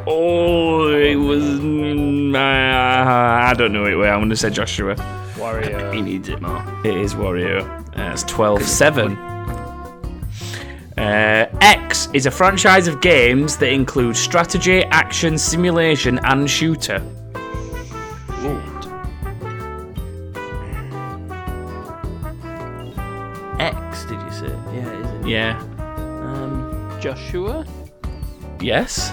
S3: Oh, it was. uh, I don't know it. Wait, I'm going to say Joshua.
S1: Wario.
S2: He needs it more.
S3: It is Wario. Uh, it's 12 7. Uh, X is a franchise of games that include strategy, action, simulation, and shooter.
S2: X, did you say? Yeah, it is. It?
S3: Yeah.
S2: Um.
S1: Joshua.
S3: Yes.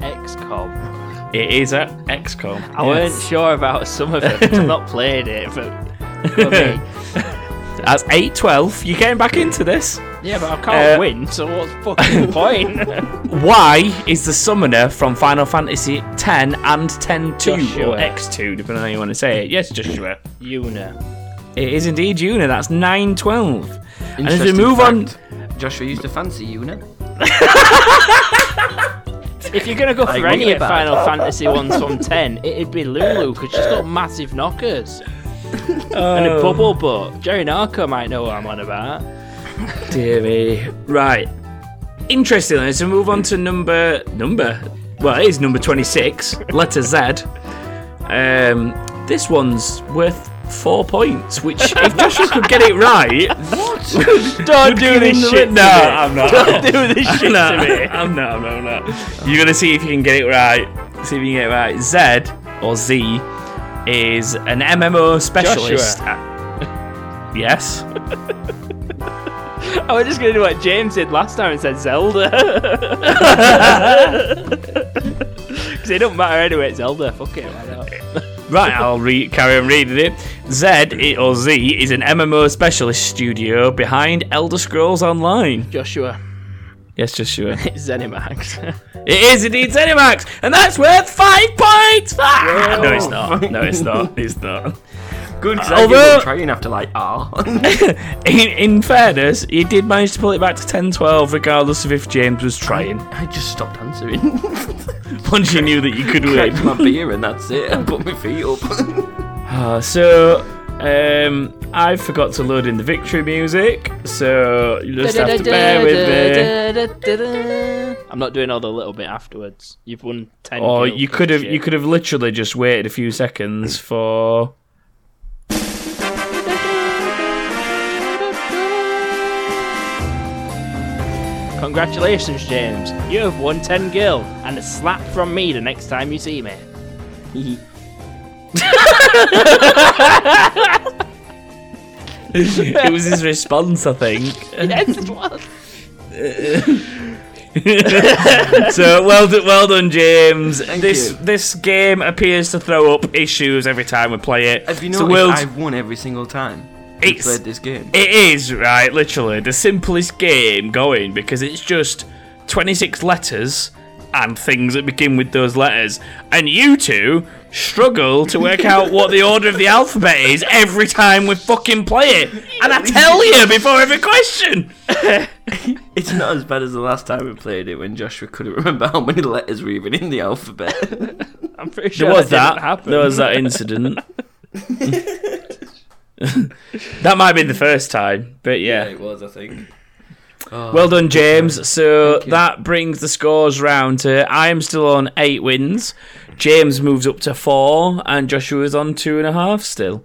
S1: XCOM.
S3: It is at XCOM.
S1: I weren't sure about some of it. I've not played it, but. <laughs> but me.
S3: That's eight twelve. You're getting back into this.
S1: Yeah, but I can't
S3: Uh,
S1: win, so what's fucking the <laughs> point?
S3: Why is the summoner from Final Fantasy X and 10 2 or X2, depending on how you want to say it. Yes, Joshua.
S1: Yuna.
S3: It is indeed Yuna. That's nine twelve. And as we
S5: Interesting
S3: move on.
S5: Joshua used to fancy Yuna. <laughs>
S1: If you're gonna go for
S5: agree
S1: any
S5: about
S1: Final Fantasy ones from 10, it'd be Lulu, because she's got massive knockers. And a bubble butt. Jerry Narco might know what I'm on about.
S3: Dear me. Right. Interesting. Let's move on to number number. Well, it is number twenty-six. letter Z. Um, this one's worth four points. Which, if Joshua could get it right, what? <laughs>
S1: Don't do this shit
S3: No,
S1: to me.
S3: I'm not.
S1: Don't do this shit
S3: I'm not.
S1: to me.
S3: I'm not. I'm not. I'm not. You're gonna see if you can get it right. See if you can get it right. Z or Z is an MMO specialist. Yes.
S1: I was just gonna do what James did last time and said Zelda. <laughs> Because it don't matter anyway, it's Zelda. Fuck it, why not?
S3: Right, I'll re- carry on reading it. Z or Z is an MMO specialist studio behind Elder Scrolls Online.
S1: Joshua,
S3: Yes, just sure.
S1: it's <laughs> Zenimax. <laughs>
S3: it is indeed Zenimax, and that's worth five points. Ah! No, it's not. No, it's not. <laughs> It's not.
S5: Good, because I give
S3: Although-
S5: trying after like R.
S3: In, in fairness, he did manage to pull it back to 10-12, regardless of if James was trying.
S5: I just stopped answering.
S3: Once you knew that you could win.
S5: my beer and that's it. I put my feet up.
S3: Uh, so, um, I forgot to load in the victory music, so you just have to bear with me.
S1: I'm not doing all the little bit afterwards. You've won 10
S3: Or
S1: kills
S3: you could have
S1: shit.
S3: you could have literally just waited a few seconds for
S1: Congratulations, James. You have won 10 gil and a slap from me the next time you see me. <laughs> <laughs>
S3: it was his response, I think.
S1: Yes, it was. <laughs>
S3: so well done, well done, James. this
S5: you.
S3: this game appears to throw up issues every time we play it.
S5: Have you
S3: It's
S5: noticed
S3: the world's-
S5: I've won every single time we
S3: It's-
S5: played this game?
S3: It is right, literally the simplest game going because it's just 26 letters and things that begin with those letters, and you two struggle to work out what the order of the alphabet is every time we fucking play it, and I tell you before every question. <laughs>
S5: It's not as bad as the last time we played it when Joshua couldn't remember how many letters were even in the alphabet. <laughs>
S1: I'm pretty sure
S3: There was
S1: that,
S3: that.
S1: didn't happen.
S3: There was that incident. <laughs> that might have been the first time, but yeah.
S5: it was, I think.
S3: Well done, James. So that brings the scores round to I am still on eight wins. James moves up to four, and Joshua is on two and a half still.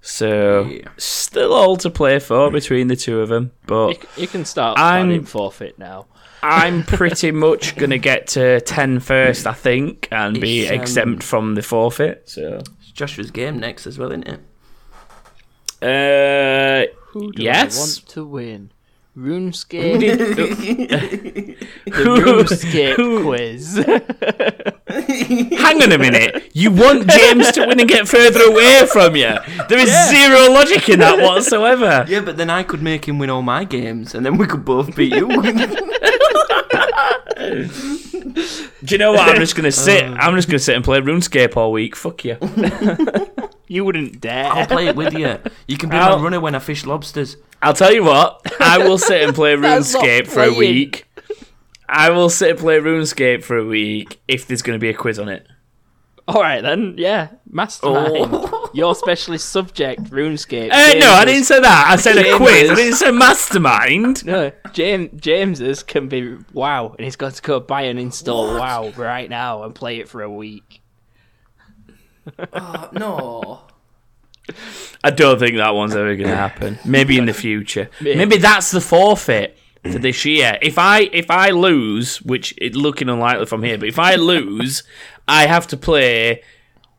S3: So
S5: Yeah.
S3: still all to play for between the two of them. But
S1: c- you can start
S3: I'm-
S1: I'm... forfeit now.
S3: I'm pretty <laughs> much gonna get to 10 first, I think, and be
S5: um,
S3: exempt from the forfeit. So
S5: It's Joshua's game next as well, isn't it?
S3: uh,
S1: Who do
S3: Yes.
S1: I want to win? RuneScape.
S3: did- <laughs>
S1: the <laughs> RuneScape quiz.
S3: Hang on a minute. You want James to win and get further away from you. There is zero logic in that whatsoever.
S5: Yeah, but then I could make him win all my games, and then we could both beat you.
S3: Do you know what? I'm just gonna <laughs> sit. Uh. I'm just gonna sit and play RuneScape all week. Fuck you.
S1: You wouldn't dare.
S5: I'll play it with you. You can be
S3: I'll-
S5: my runner when I fish lobsters.
S3: I'll tell you what. I will sit and play <laughs> RuneScape for a week. I will sit and play RuneScape for a week if there's gonna be a quiz on it.
S1: All right then, yeah, mastermind.
S5: Oh. <laughs>
S1: Your specialist subject, RuneScape.
S3: Uh, no, I didn't say that. I said a quiz. I didn't say mastermind. <laughs>
S1: No, James James's can be WoW, and he's got to go buy and install WoW right now and play it for a week.
S5: Oh, no.
S3: I don't think that one's ever going to happen. Maybe in the future.
S1: Yeah.
S3: Maybe that's the forfeit for this year. If I if I lose, which it's looking unlikely from here, but if I lose, I have to play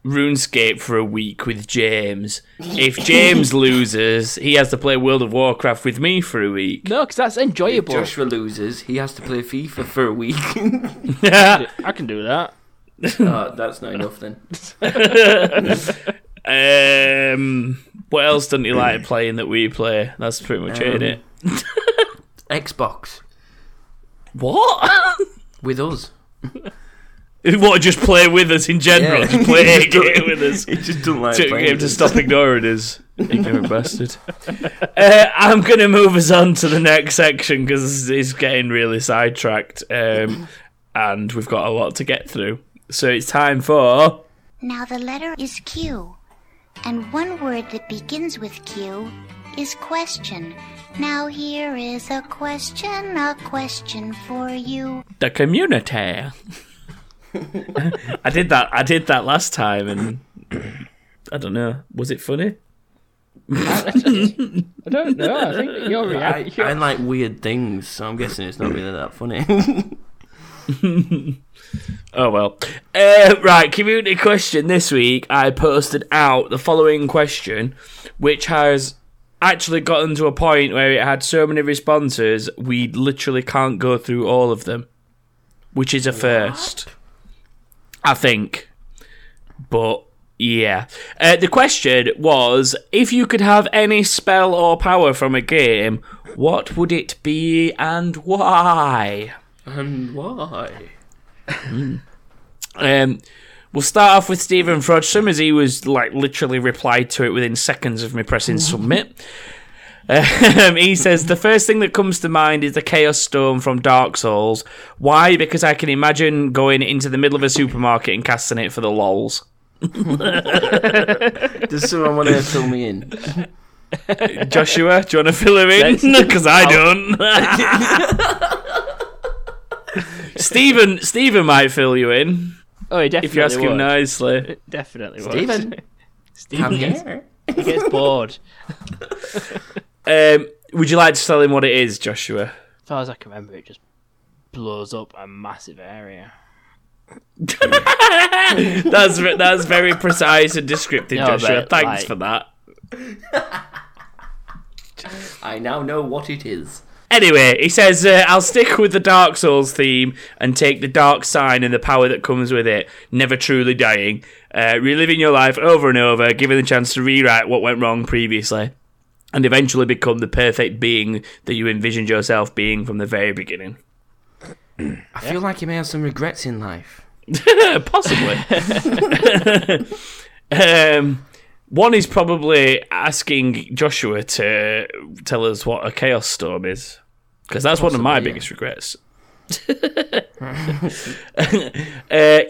S3: RuneScape for a week with James. If James <laughs> loses, he has to play World of Warcraft with me for a week.
S1: No, because that's
S5: If
S1: enjoyable.
S5: Joshua loses, he has to play FIFA for a week. <laughs> <laughs>
S1: yeah, I can do that.
S5: Oh, <laughs> that's not enough then. <laughs>
S3: um, what else doesn't you like playing that we play? That's pretty much it,
S5: Um,
S3: innit?
S5: Xbox
S3: What? <laughs>
S5: with us.
S3: what, just play with us in general?
S5: Yeah.
S3: Just play a game with us.
S5: He just doesn't like
S3: to
S5: playing
S3: him to stop ignoring us. Ignorant bastard. Uh, I'm going to move us on to the next section because it's getting really sidetracked um, and we've got a lot to get through. So it's time for.
S6: Now the letter is Q, and one word that begins with Q is question. Now here is a question, a question for you.
S3: the community. I did that. I did that last time, and I don't know. Was it funny?
S1: I don't know. I think you're
S5: I,
S1: right.
S5: I like weird things, so I'm guessing it's not really that funny. <laughs>
S3: Oh well. Uh, right, community question this week. I posted out the following question, which has actually gotten to a point where it had so many responses we literally can't go through all of them, which is a first. I think. But yeah. Uh, the question was if you could have any spell or power from a game, what would it be and why?
S5: and why? <laughs>
S3: Um, we'll start off with Stephen Frodsham as he was like literally replied to it within seconds of me pressing submit. Um, <laughs> he says the first thing that comes to mind is the Chaos Storm from Dark Souls. Why? Because I can imagine going into the middle of a supermarket and casting it for the lols. <laughs>
S5: Does someone want to fill me in?
S3: Joshua, do you want to fill him in? Because I don't. Stephen, Stephen might fill you in
S1: Oh, he definitely
S3: if you ask him
S1: would.
S3: nicely.
S1: Definitely would.
S5: Stephen. <laughs>
S1: Stephen gets,
S5: here.
S1: he gets bored. <laughs>
S3: Um, would you like to tell him what it is, Joshua?
S1: As far as I can remember, it just blows up a massive area. <laughs>
S3: That's that's very precise and descriptive,
S1: No,
S3: Joshua.
S1: but,
S3: Thanks
S1: like-
S3: for that.
S5: I now know what it is.
S3: Anyway, he says, uh, I'll stick with the Dark Souls theme and take the dark sign and the power that comes with it, never truly dying, uh, reliving your life over and over, given the chance to rewrite what went wrong previously, and eventually become the perfect being that you envisioned yourself being from the very beginning.
S5: I feel like you may have some regrets in life. <laughs>
S3: Possibly. <laughs> um, one is probably asking Joshua to tell us what a chaos storm is, because that's one of my
S5: yeah.
S3: biggest regrets. <laughs> uh,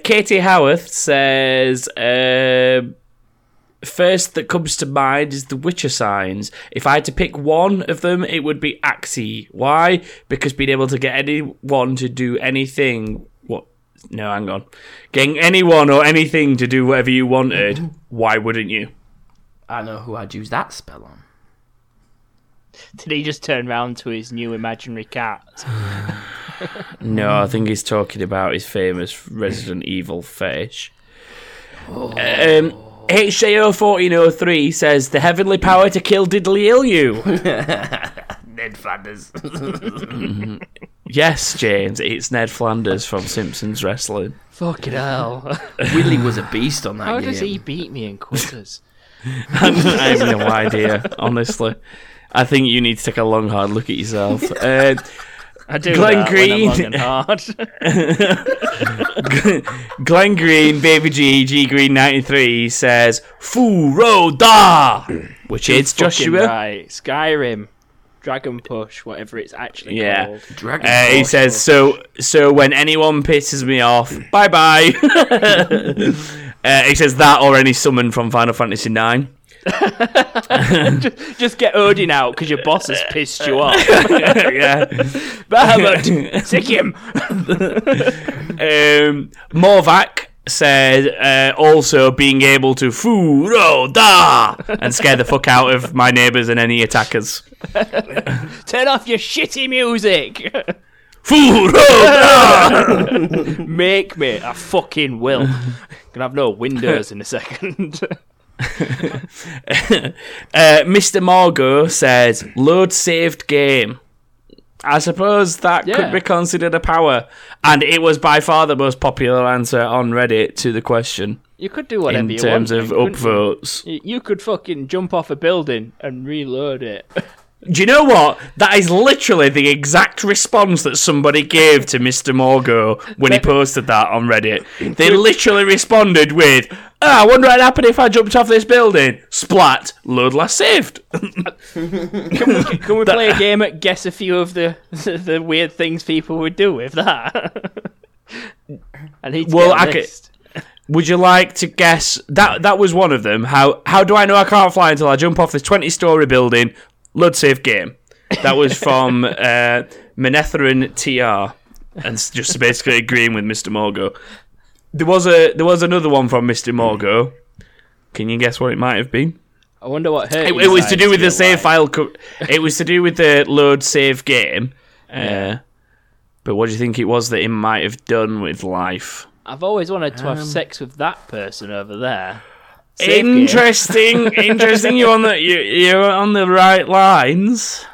S3: Katie Howarth says, um first that comes to mind is the Witcher signs. If I had to pick one of them, it would be Axii. Why? Because being able to get anyone to do anything. What? No, hang on. Getting anyone or anything to do whatever you wanted. Why wouldn't you?
S5: I know who I'd use that spell on.
S1: Did he just turn round to his new imaginary cat? <sighs>
S3: No, I think he's talking about his famous Resident Evil fetish. Um, HJO1403 says the heavenly power to kill diddly ill you. <laughs>
S5: Ned Flanders. <laughs>
S3: Yes, James, it's Ned Flanders from Simpsons Wrestling.
S1: Fucking hell. <laughs>
S5: Willie was a beast on that
S1: How
S5: game.
S1: does he beat me in quizzes?
S3: I have no idea, honestly. I think you need to take a long, hard look at yourself. <laughs> Uh,
S1: I do
S3: Glenn
S1: that when I'm long
S3: Green.
S1: and hard. <laughs> <laughs>
S3: Glenn Green, Baby G, G Green 93 says, Fus Ro Dah! Which is Joshua.
S1: Right. Skyrim. Dragon Push, whatever it's actually
S3: Yeah.
S1: called.
S5: Dragon
S3: Uh, he
S5: Force.
S3: says, so so when anyone pisses me off, <clears throat> bye bye. uh, he says that or any summon from Final Fantasy IX. <laughs>
S1: Just get Odin out because your boss has pissed you off. <laughs>
S3: yeah.
S1: Bahamut, sick him.
S3: Um, Morvac said uh, also being able to Fus Ro Dah and scare the fuck out of my neighbours and any attackers. <laughs>
S1: Turn off your shitty music.
S3: Fus Ro Dah!
S1: Make me. I fucking will. Gonna have no windows in a second. <laughs>
S3: Uh, Mr. Margot says, load saved game. I suppose that
S1: Yeah.
S3: could be considered a power. And it was by far the most popular answer on Reddit to the question
S1: you could do whatever
S3: in
S1: you
S3: terms
S1: want.
S3: of
S1: then, couldn't you?
S3: upvotes.
S1: You could fucking jump off a building and reload it. <laughs>
S3: Do you know what? That is literally the exact response that somebody gave to Mr. Morgo when he posted that on Reddit. They literally responded with, oh, I wonder what would happen if I jumped off this building. Splat, load last saved. <laughs>
S1: Can we play a game at guess a few of the <laughs> the weird things people would do with that? I need to
S3: Well,
S1: get a
S3: I could- Would you like to guess that that was one of them? How how do I know I can't fly until I jump off this twenty story building? Load save game. That was from <laughs> uh, Menetherin TR, and just basically agreeing with Mr. Morgo. There was a there was another one from Mr. Morgo. Can you guess what it might have been?
S1: I wonder what hurt.
S3: It, it was to do with the save
S1: like.
S3: file. Co- it was to do with the load save game. <laughs> Uh, but what do you think it was that he might have done with life?
S1: I've always wanted to have
S3: Um,
S1: sex with that person over there.
S3: Interesting, <laughs> interesting. You're on the you, you're on the right lines.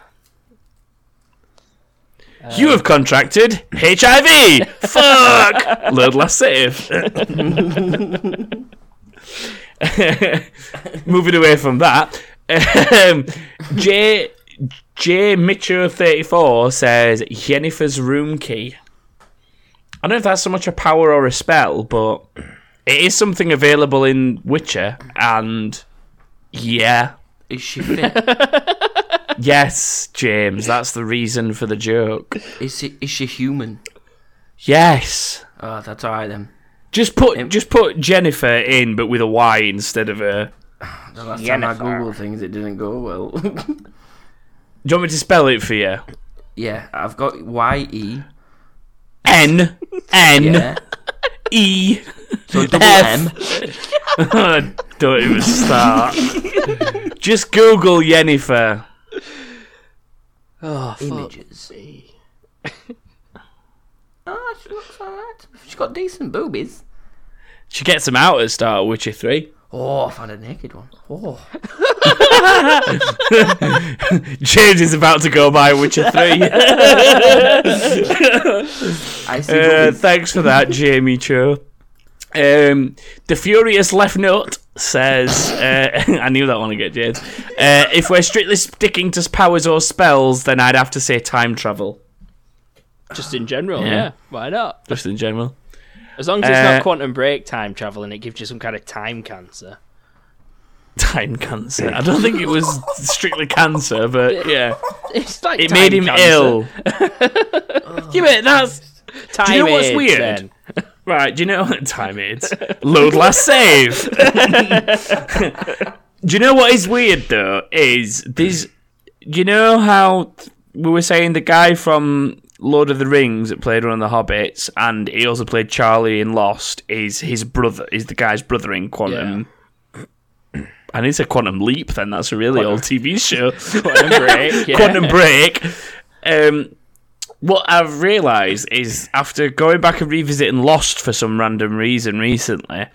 S3: you have contracted HIV. Fuck. Load last save. <laughs> Moving away from that, um, J J Mitchell thirty four says Jennifer's room key. I don't know if that's so much a power or a spell, but it is something available in Witcher, and yeah,
S5: Is she fit? <laughs>
S3: yes, James, that's the reason for the joke.
S5: is, she, is she human?
S3: Yes,
S5: Oh, that's alright then.
S3: just put just put Jennifer in, but with a Y instead of a.
S5: The last time I Googled things, it didn't go well. <laughs>
S3: Do you want me to spell it for you?
S5: yeah, I've got Y E.
S3: N N
S5: Yeah.
S3: E.
S5: So double
S3: F.
S5: M. <laughs>
S3: Don't even start. <laughs> just Google Jennifer.
S1: Oh, fuck.
S5: Images. <laughs> Oh, she looks alright. She's got decent boobies.
S3: She gets them out at the start of Witcher Three.
S5: Oh, I found a naked one. Oh.
S3: James is about to go buy Witcher Three.
S5: I see
S3: Uh, thanks for that, Jamie Cho. Um, the Furious Left note says, uh, <laughs> I knew that one again, James. Uh, if we're strictly sticking to powers or spells, then I'd have to say time travel,
S1: Just in general,
S3: Yeah.
S1: yeah. Why not?
S3: just in general.
S1: As long as it's
S3: Uh,
S1: not quantum break time travel and it gives you some kind of time cancer.
S3: Time cancer. I don't think it was strictly cancer, but <laughs> yeah,
S1: It's like
S3: it
S1: time
S3: made him
S1: cancer.
S3: ill. yeah, but that's
S1: Time
S3: Do you know what's weird?
S1: then.
S3: Right, do you know what time aids? Load last save. <laughs> do you know what is weird though? Is this? Do you know how we were saying the guy from Lord of the Rings that played one of the Hobbits, and he also played Charlie in Lost? Is his brother? Is the guy's brother in Quantum? <clears throat> And it's a Quantum Leap. Then that's a really old TV show. <laughs>
S1: Quantum break. Yeah.
S3: Quantum Break. Um, what I've realised is after going back and revisiting Lost for some random reason recently,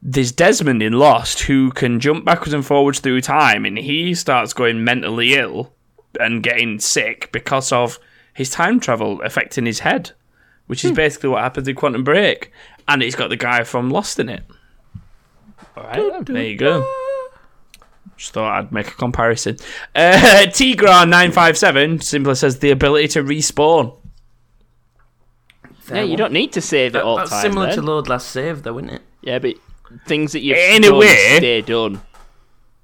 S3: there's Desmond in Lost who can jump backwards and forwards through time, and he starts going mentally ill and getting sick because of his time travel affecting his head, which is basically what happens in Quantum Break. And it's got the guy from Lost in it.
S1: Alright.
S3: There you go. Just thought I'd make a comparison. Uh, <laughs> Tigran957 simply says the ability to respawn.
S1: Yeah, you don't need to save it
S5: That-
S1: all
S5: that's
S1: time.
S5: similar
S1: then.
S5: to load last save, though, isn't it?
S1: Yeah, but things that you've
S3: In a
S1: done
S3: way-
S1: stay done.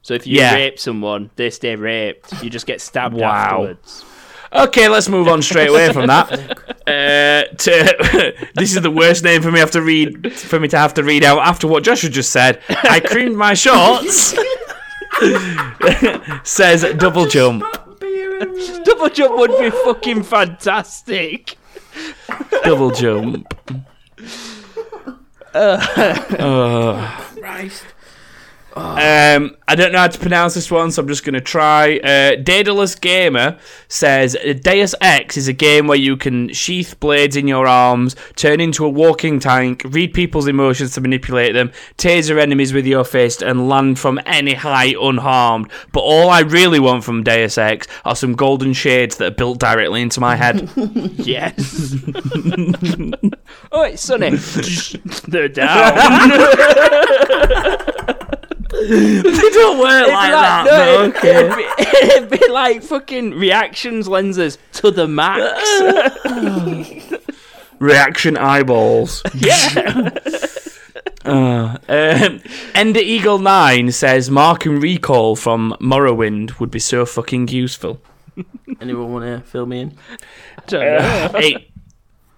S1: So if you
S3: Yeah.
S1: rape someone, they stay raped. You just get stabbed
S3: Wow.
S1: afterwards.
S3: Okay, let's move on straight away from that. <laughs> Uh, to, <laughs> this is the worst name for me have to read for me to have to read out after what Joshua just said. I creamed my shorts. <laughs> Says double jump. <laughs>
S1: Double jump would be fucking fantastic.
S3: Double jump. <laughs> Uh,
S5: Christ.
S3: Um, I don't know how to pronounce this one, so I'm just going to try. Uh, Daedalus Gamer says Deus Ex is a game where you can sheath blades in your arms, turn into a walking tank, read people's emotions to manipulate them, taser enemies with your fist, and land from any height unharmed. But all I really want from Deus Ex are some golden shades that are built directly into my head. <laughs>
S1: Yes. oh, it's sunny. They're down. <laughs> <laughs>
S3: they don't work like that.
S1: no,
S3: but
S1: it'd,
S3: okay.
S1: it'd, be, <laughs> it'd be like fucking reactions lenses to the max. <laughs>
S3: Reaction eyeballs.
S1: yeah.
S3: Uh, um, Ender Eagle 9 says Mark and Recall from Morrowind would be so fucking useful.
S5: Anyone want to fill me in?
S3: hey,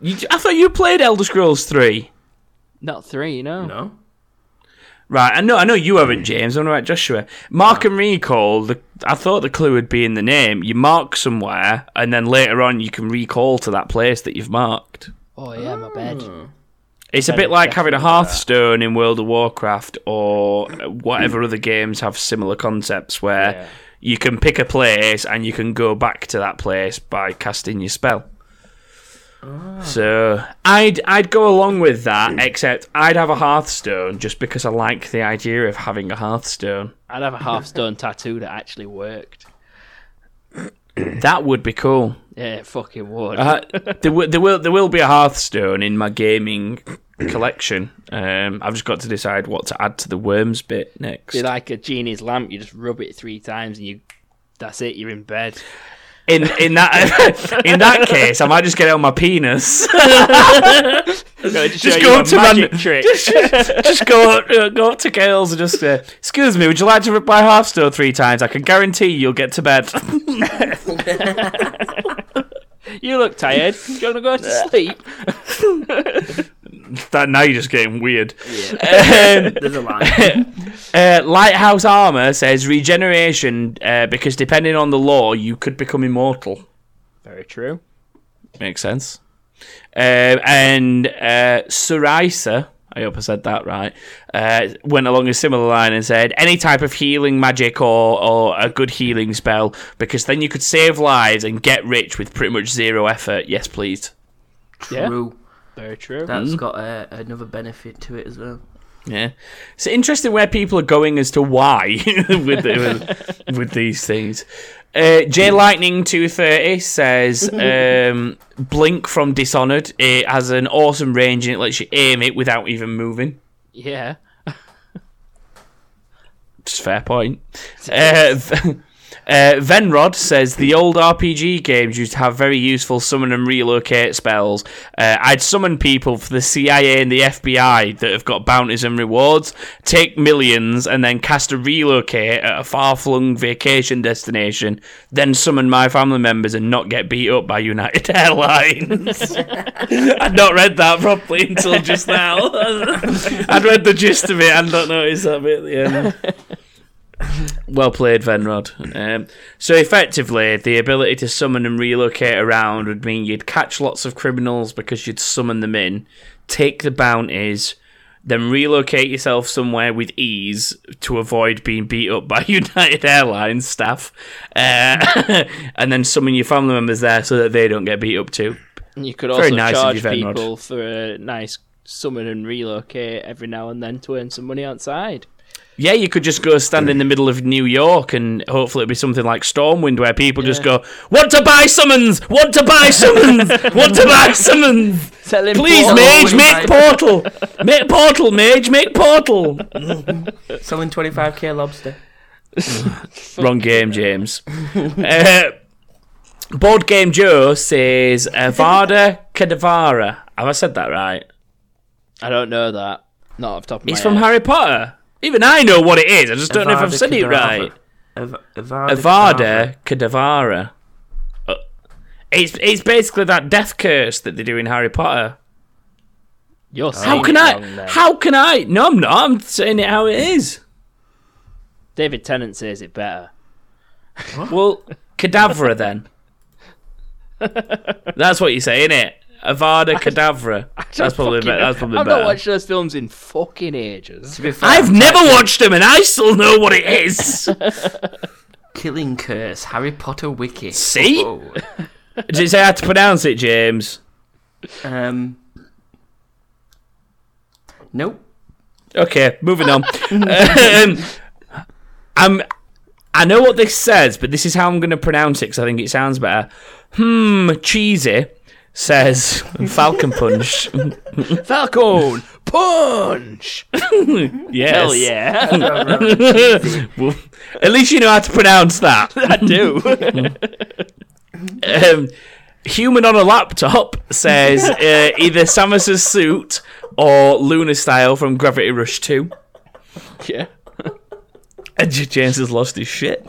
S3: you, I thought you played Elder Scrolls 3.
S1: Not three, no.
S5: No.
S3: Right, I know, I know you haven't, hmm. James. I'm about Joshua. Mark and recall. The, I thought the clue would be in the name. You mark somewhere, and then later on you can recall to that place that you've marked.
S1: Oh yeah, my bed. Ah.
S3: It's a bit like having a
S1: definitely do that.
S3: Hearthstone in World of Warcraft, or whatever other games have similar concepts where
S1: Yeah.
S3: you can pick a place and you can go back to that place by casting your spell. So I'd I'd go along with that, except I'd have a Hearthstone just because I like the idea of having a Hearthstone.
S1: I'd have a half stone <laughs> tattoo that actually worked. <clears throat>
S3: That would be cool.
S1: Yeah, it fucking would.
S3: Uh, <laughs> there, will, there will there will be a Hearthstone in my gaming <clears throat> collection. Um, I've just got to decide what to add to the worms bit next.
S1: Be like a genie's lamp. You just rub it three times and you. That's it. You're in bed.
S3: In in that <laughs> in that case, I might just get it on my penis. <laughs>
S1: just
S3: Just go up to
S1: magic
S3: man-
S1: trick. <laughs>
S3: just go up, uh, go up to girls and just uh, excuse me, would you like to rip my Hearthstone three times? I can guarantee you'll get to bed.
S1: you look tired. You want to go to sleep?
S3: That now you're just getting weird. <laughs> Um, <laughs>
S5: There's a line. <laughs>
S3: Uh, Lighthouse Armor says regeneration uh, because depending on the lore, you could become immortal.
S1: Very true.
S3: Makes sense. Um, and uh, Suraisa, I hope I said that right, uh, went along a similar line and said any type of healing magic or, or a good healing spell because then you could save lives and get rich with pretty much zero effort. Yes, please.
S1: Yeah.
S5: True.
S1: Very true.
S5: That's got uh, another benefit to it as well.
S3: Yeah, it's interesting where people are going as to why <laughs> with, the, with <laughs> with these things. Uh, J Lightning two thirty says <laughs> um, Blink from Dishonored. It has an awesome range and it lets you aim it without even moving.
S1: yeah.
S3: Just fair point. Uh, v- uh, Venrod says the old RPG games used to have very useful summon and relocate spells. Uh, I'd summon people for the CIA and the FBI that have got bounties and rewards, take millions, and then cast a relocate at a far flung vacation destination, then summon my family members and not get beat up by United <laughs> Airlines. <laughs> I'd not read that properly until just now. <laughs> I'd read the gist of it and not noticed that bit at the end. Well played, Venrod. Um, so effectively, the ability to summon and relocate around would mean you'd catch lots of criminals because you'd summon them in, take the bounties, then relocate yourself somewhere with ease to avoid being beat up by <laughs> United Airlines staff, uh, <laughs> and then summon your family members there so that they don't get beat up too.
S1: You could also
S3: nice
S1: charge people for a nice summon and relocate every now and then to earn some money outside.
S3: Yeah, you could just go stand in the middle of New York and hopefully it'll be something like Stormwind where people just go, Want to buy summons! Want to buy summons! Want to buy summons!
S1: Tell him
S3: Please,
S1: Paul-
S3: mage, make
S5: buy-
S3: portal! Make portal, mage, make portal!
S5: Selling 25k lobster. <laughs>
S3: Wrong game, James. uh, Board Game Joe says Avada Kedavra. Have I said that right?
S1: I don't know that. Not off the top of
S3: It's
S1: my
S3: from
S1: head.
S3: Harry Potter. Even I know what it is. I just don't know if I've said it right.
S5: Av- Avada.
S3: Avada Kedavra. Uh, It's it's basically that death curse that they do in Harry Potter.
S1: You're
S3: How can
S1: it
S3: I?
S1: wrong then.
S3: How can I? No, I'm not. I'm saying it how it is.
S1: David Tennant says it better.
S3: Well, cadavra then. <laughs> That's what you say, innit? Avada Kedavra. <laughs> That's probably
S1: Fucking-
S3: better. That's probably better.
S1: I've
S3: better.
S1: not watched those films in fucking ages.
S5: To be fair,
S3: I've never watched them, and I still know what it is. <laughs>
S5: Killing Curse, Harry Potter Wiki.
S3: See?
S5: Oh. <laughs>
S3: Did it say how to pronounce it, James?
S5: Um. Nope.
S3: Okay, moving on. um, I'm. I know what this says, but this is how I'm going to pronounce it because I think it sounds better. Hmm, cheesy says Falcon Punch.
S1: Falcon punch. <laughs>
S3: yes.
S1: Hell yeah, <laughs>
S3: Well, At least you know how to pronounce that. <laughs>
S1: I do.
S3: um, human on a laptop says uh, either Samus's suit or Lunar Style from Gravity Rush 2.
S1: yeah.
S3: And James has lost his shit.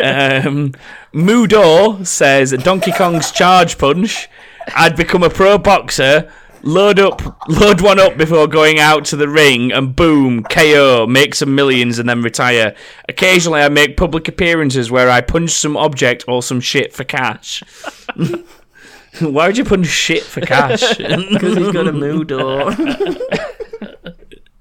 S3: um, Mudo says Donkey Kong's Charge Punch. I'd become a pro boxer, load up, load one up before going out to the ring, and boom, KO, make some millions, and then retire. Occasionally, I make public appearances where I punch some object or some shit for cash. <laughs> Why would you punch shit for cash? <laughs>
S5: Because he's got a mood or.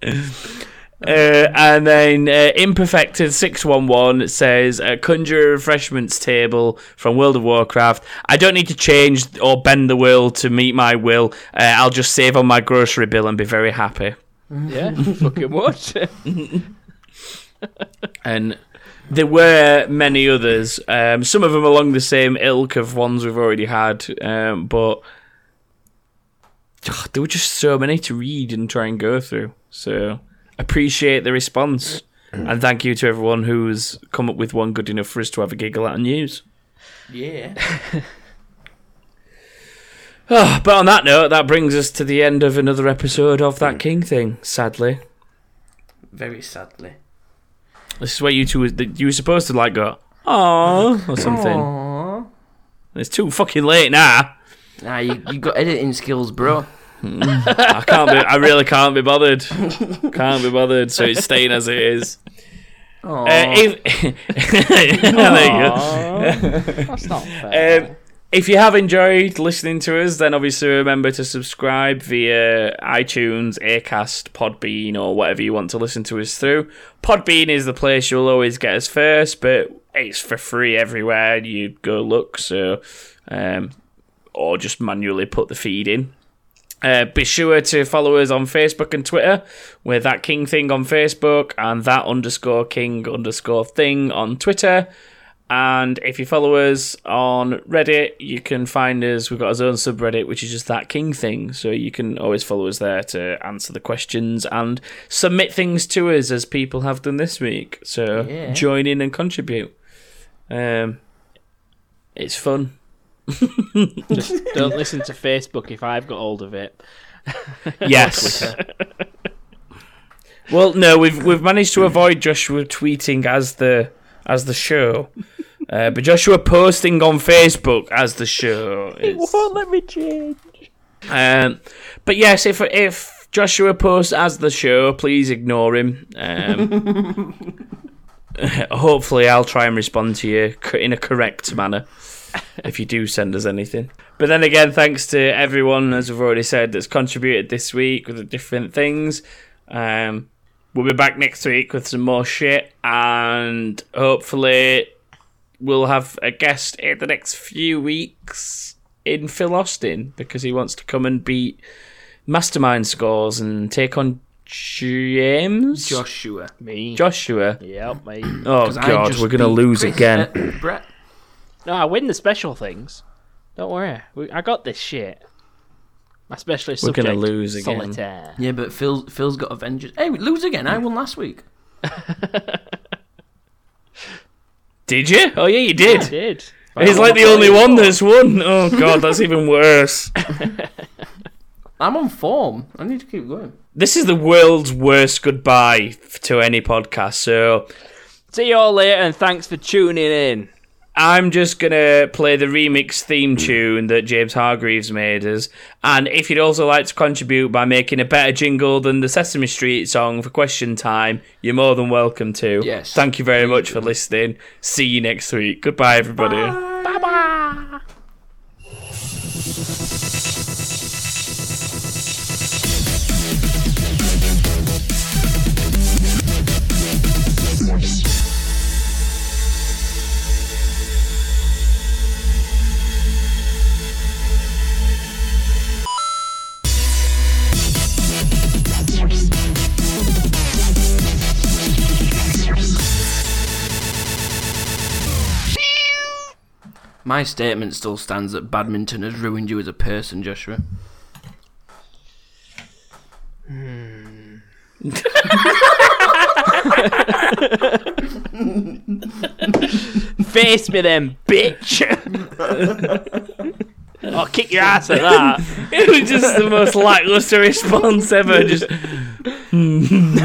S5: <laughs>
S3: Uh, and then uh, Imperfected 611 says uh, Conjure Refreshments Table from World of Warcraft. I don't need to change or bend the world to meet my will. Uh, I'll just save on my grocery bill and be very happy. <laughs>
S1: Yeah. fucking what? <laughs>
S3: And there were many others, um, some of them along the same ilk of ones we've already had, um, but there were just so many to read and try and go through. So appreciate the response, and thank you to everyone who's come up with one good enough for us to have a giggle at and use.
S5: Yeah. <laughs>
S3: Ah, but on that note, that brings us to the end of another episode of That King Thing, sadly.
S5: Very sadly.
S3: This is where you two, you were supposed to like go, aww, or something.
S5: Aww.
S3: It's too fucking late now.
S5: Nah, you, you got editing skills, bro.
S3: I can't be. I really can't be bothered. Can't be bothered. So it's staying as it is. Uh, if, <laughs> there you go.
S1: That's not fair.
S3: Um, if you have enjoyed listening to us, then obviously remember to subscribe via iTunes, Aircast, Podbean, or whatever you want to listen to us through. Podbean is the place you'll always get us first, but it's for free everywhere you go look. So, um, or just manually put the feed in. Uh, be sure to follow us on Facebook and Twitter. We're that King Thing on Facebook and that underscore King underscore Thing on Twitter. And if you follow us on Reddit, you can find us. We've got our own subreddit, which is just that King Thing. So you can always follow us there to answer the questions and submit things to us as people have done this week. So
S5: Yeah.
S3: join in and contribute. Um, it's fun.
S1: Just <laughs> don't listen to Facebook if I've got hold of it. <laughs>
S3: Yes. well, no, we've we've managed to avoid Joshua tweeting as the as the show, uh, but Joshua posting on Facebook as the show. is-
S1: let me change.
S3: Um, but yes, if if Joshua posts as the show, please ignore him. Um, <laughs> hopefully, I'll try and respond to you in a correct manner <laughs> if you do send us anything. But then again, thanks to everyone, as we've already said, that's contributed this week with the different things. Um, we'll be back next week with some more shit, and hopefully, we'll have a guest in the next few weeks in Phil Austin because he wants to come and beat Mastermind scores and take on James
S5: Joshua.
S1: Me.
S3: Joshua.
S1: Yep, mate.
S3: Oh <clears throat>
S5: 'Cause I
S3: god,
S5: just
S3: we're gonna lose
S5: Chris-
S3: again.
S5: uh, Brett.
S1: No, I win the special things. Don't worry. We, I got this shit. My specialist
S3: We're gonna lose again.
S1: Solitaire.
S5: Yeah, but Phil Phil's got Avengers. Hey, we lose again. I won last week. <laughs>
S3: Did you? Oh yeah, you did.
S1: I did.
S3: He's like the only one that's won. Oh god, that's even worse. <laughs>
S5: I'm on form. I need to keep going.
S3: This is the world's worst goodbye f- to any podcast. So
S1: See you all later, and thanks for tuning in.
S3: I'm just gonna play the remix theme hmm. tune that James Hargreaves made us. And if you'd also like to contribute by making a better jingle than the Sesame Street song for question time, you're more than welcome to.
S5: Yes.
S3: Thank you very much for listening. See you next week. Goodbye, everybody.
S1: Bye bye.
S2: My statement still stands that badminton has ruined you as a person, Joshua. Hmm. <laughs>
S1: Face me then, bitch! <laughs> I'll kick your ass at that. <laughs>
S3: It was just the most lackluster response ever. Just hmm.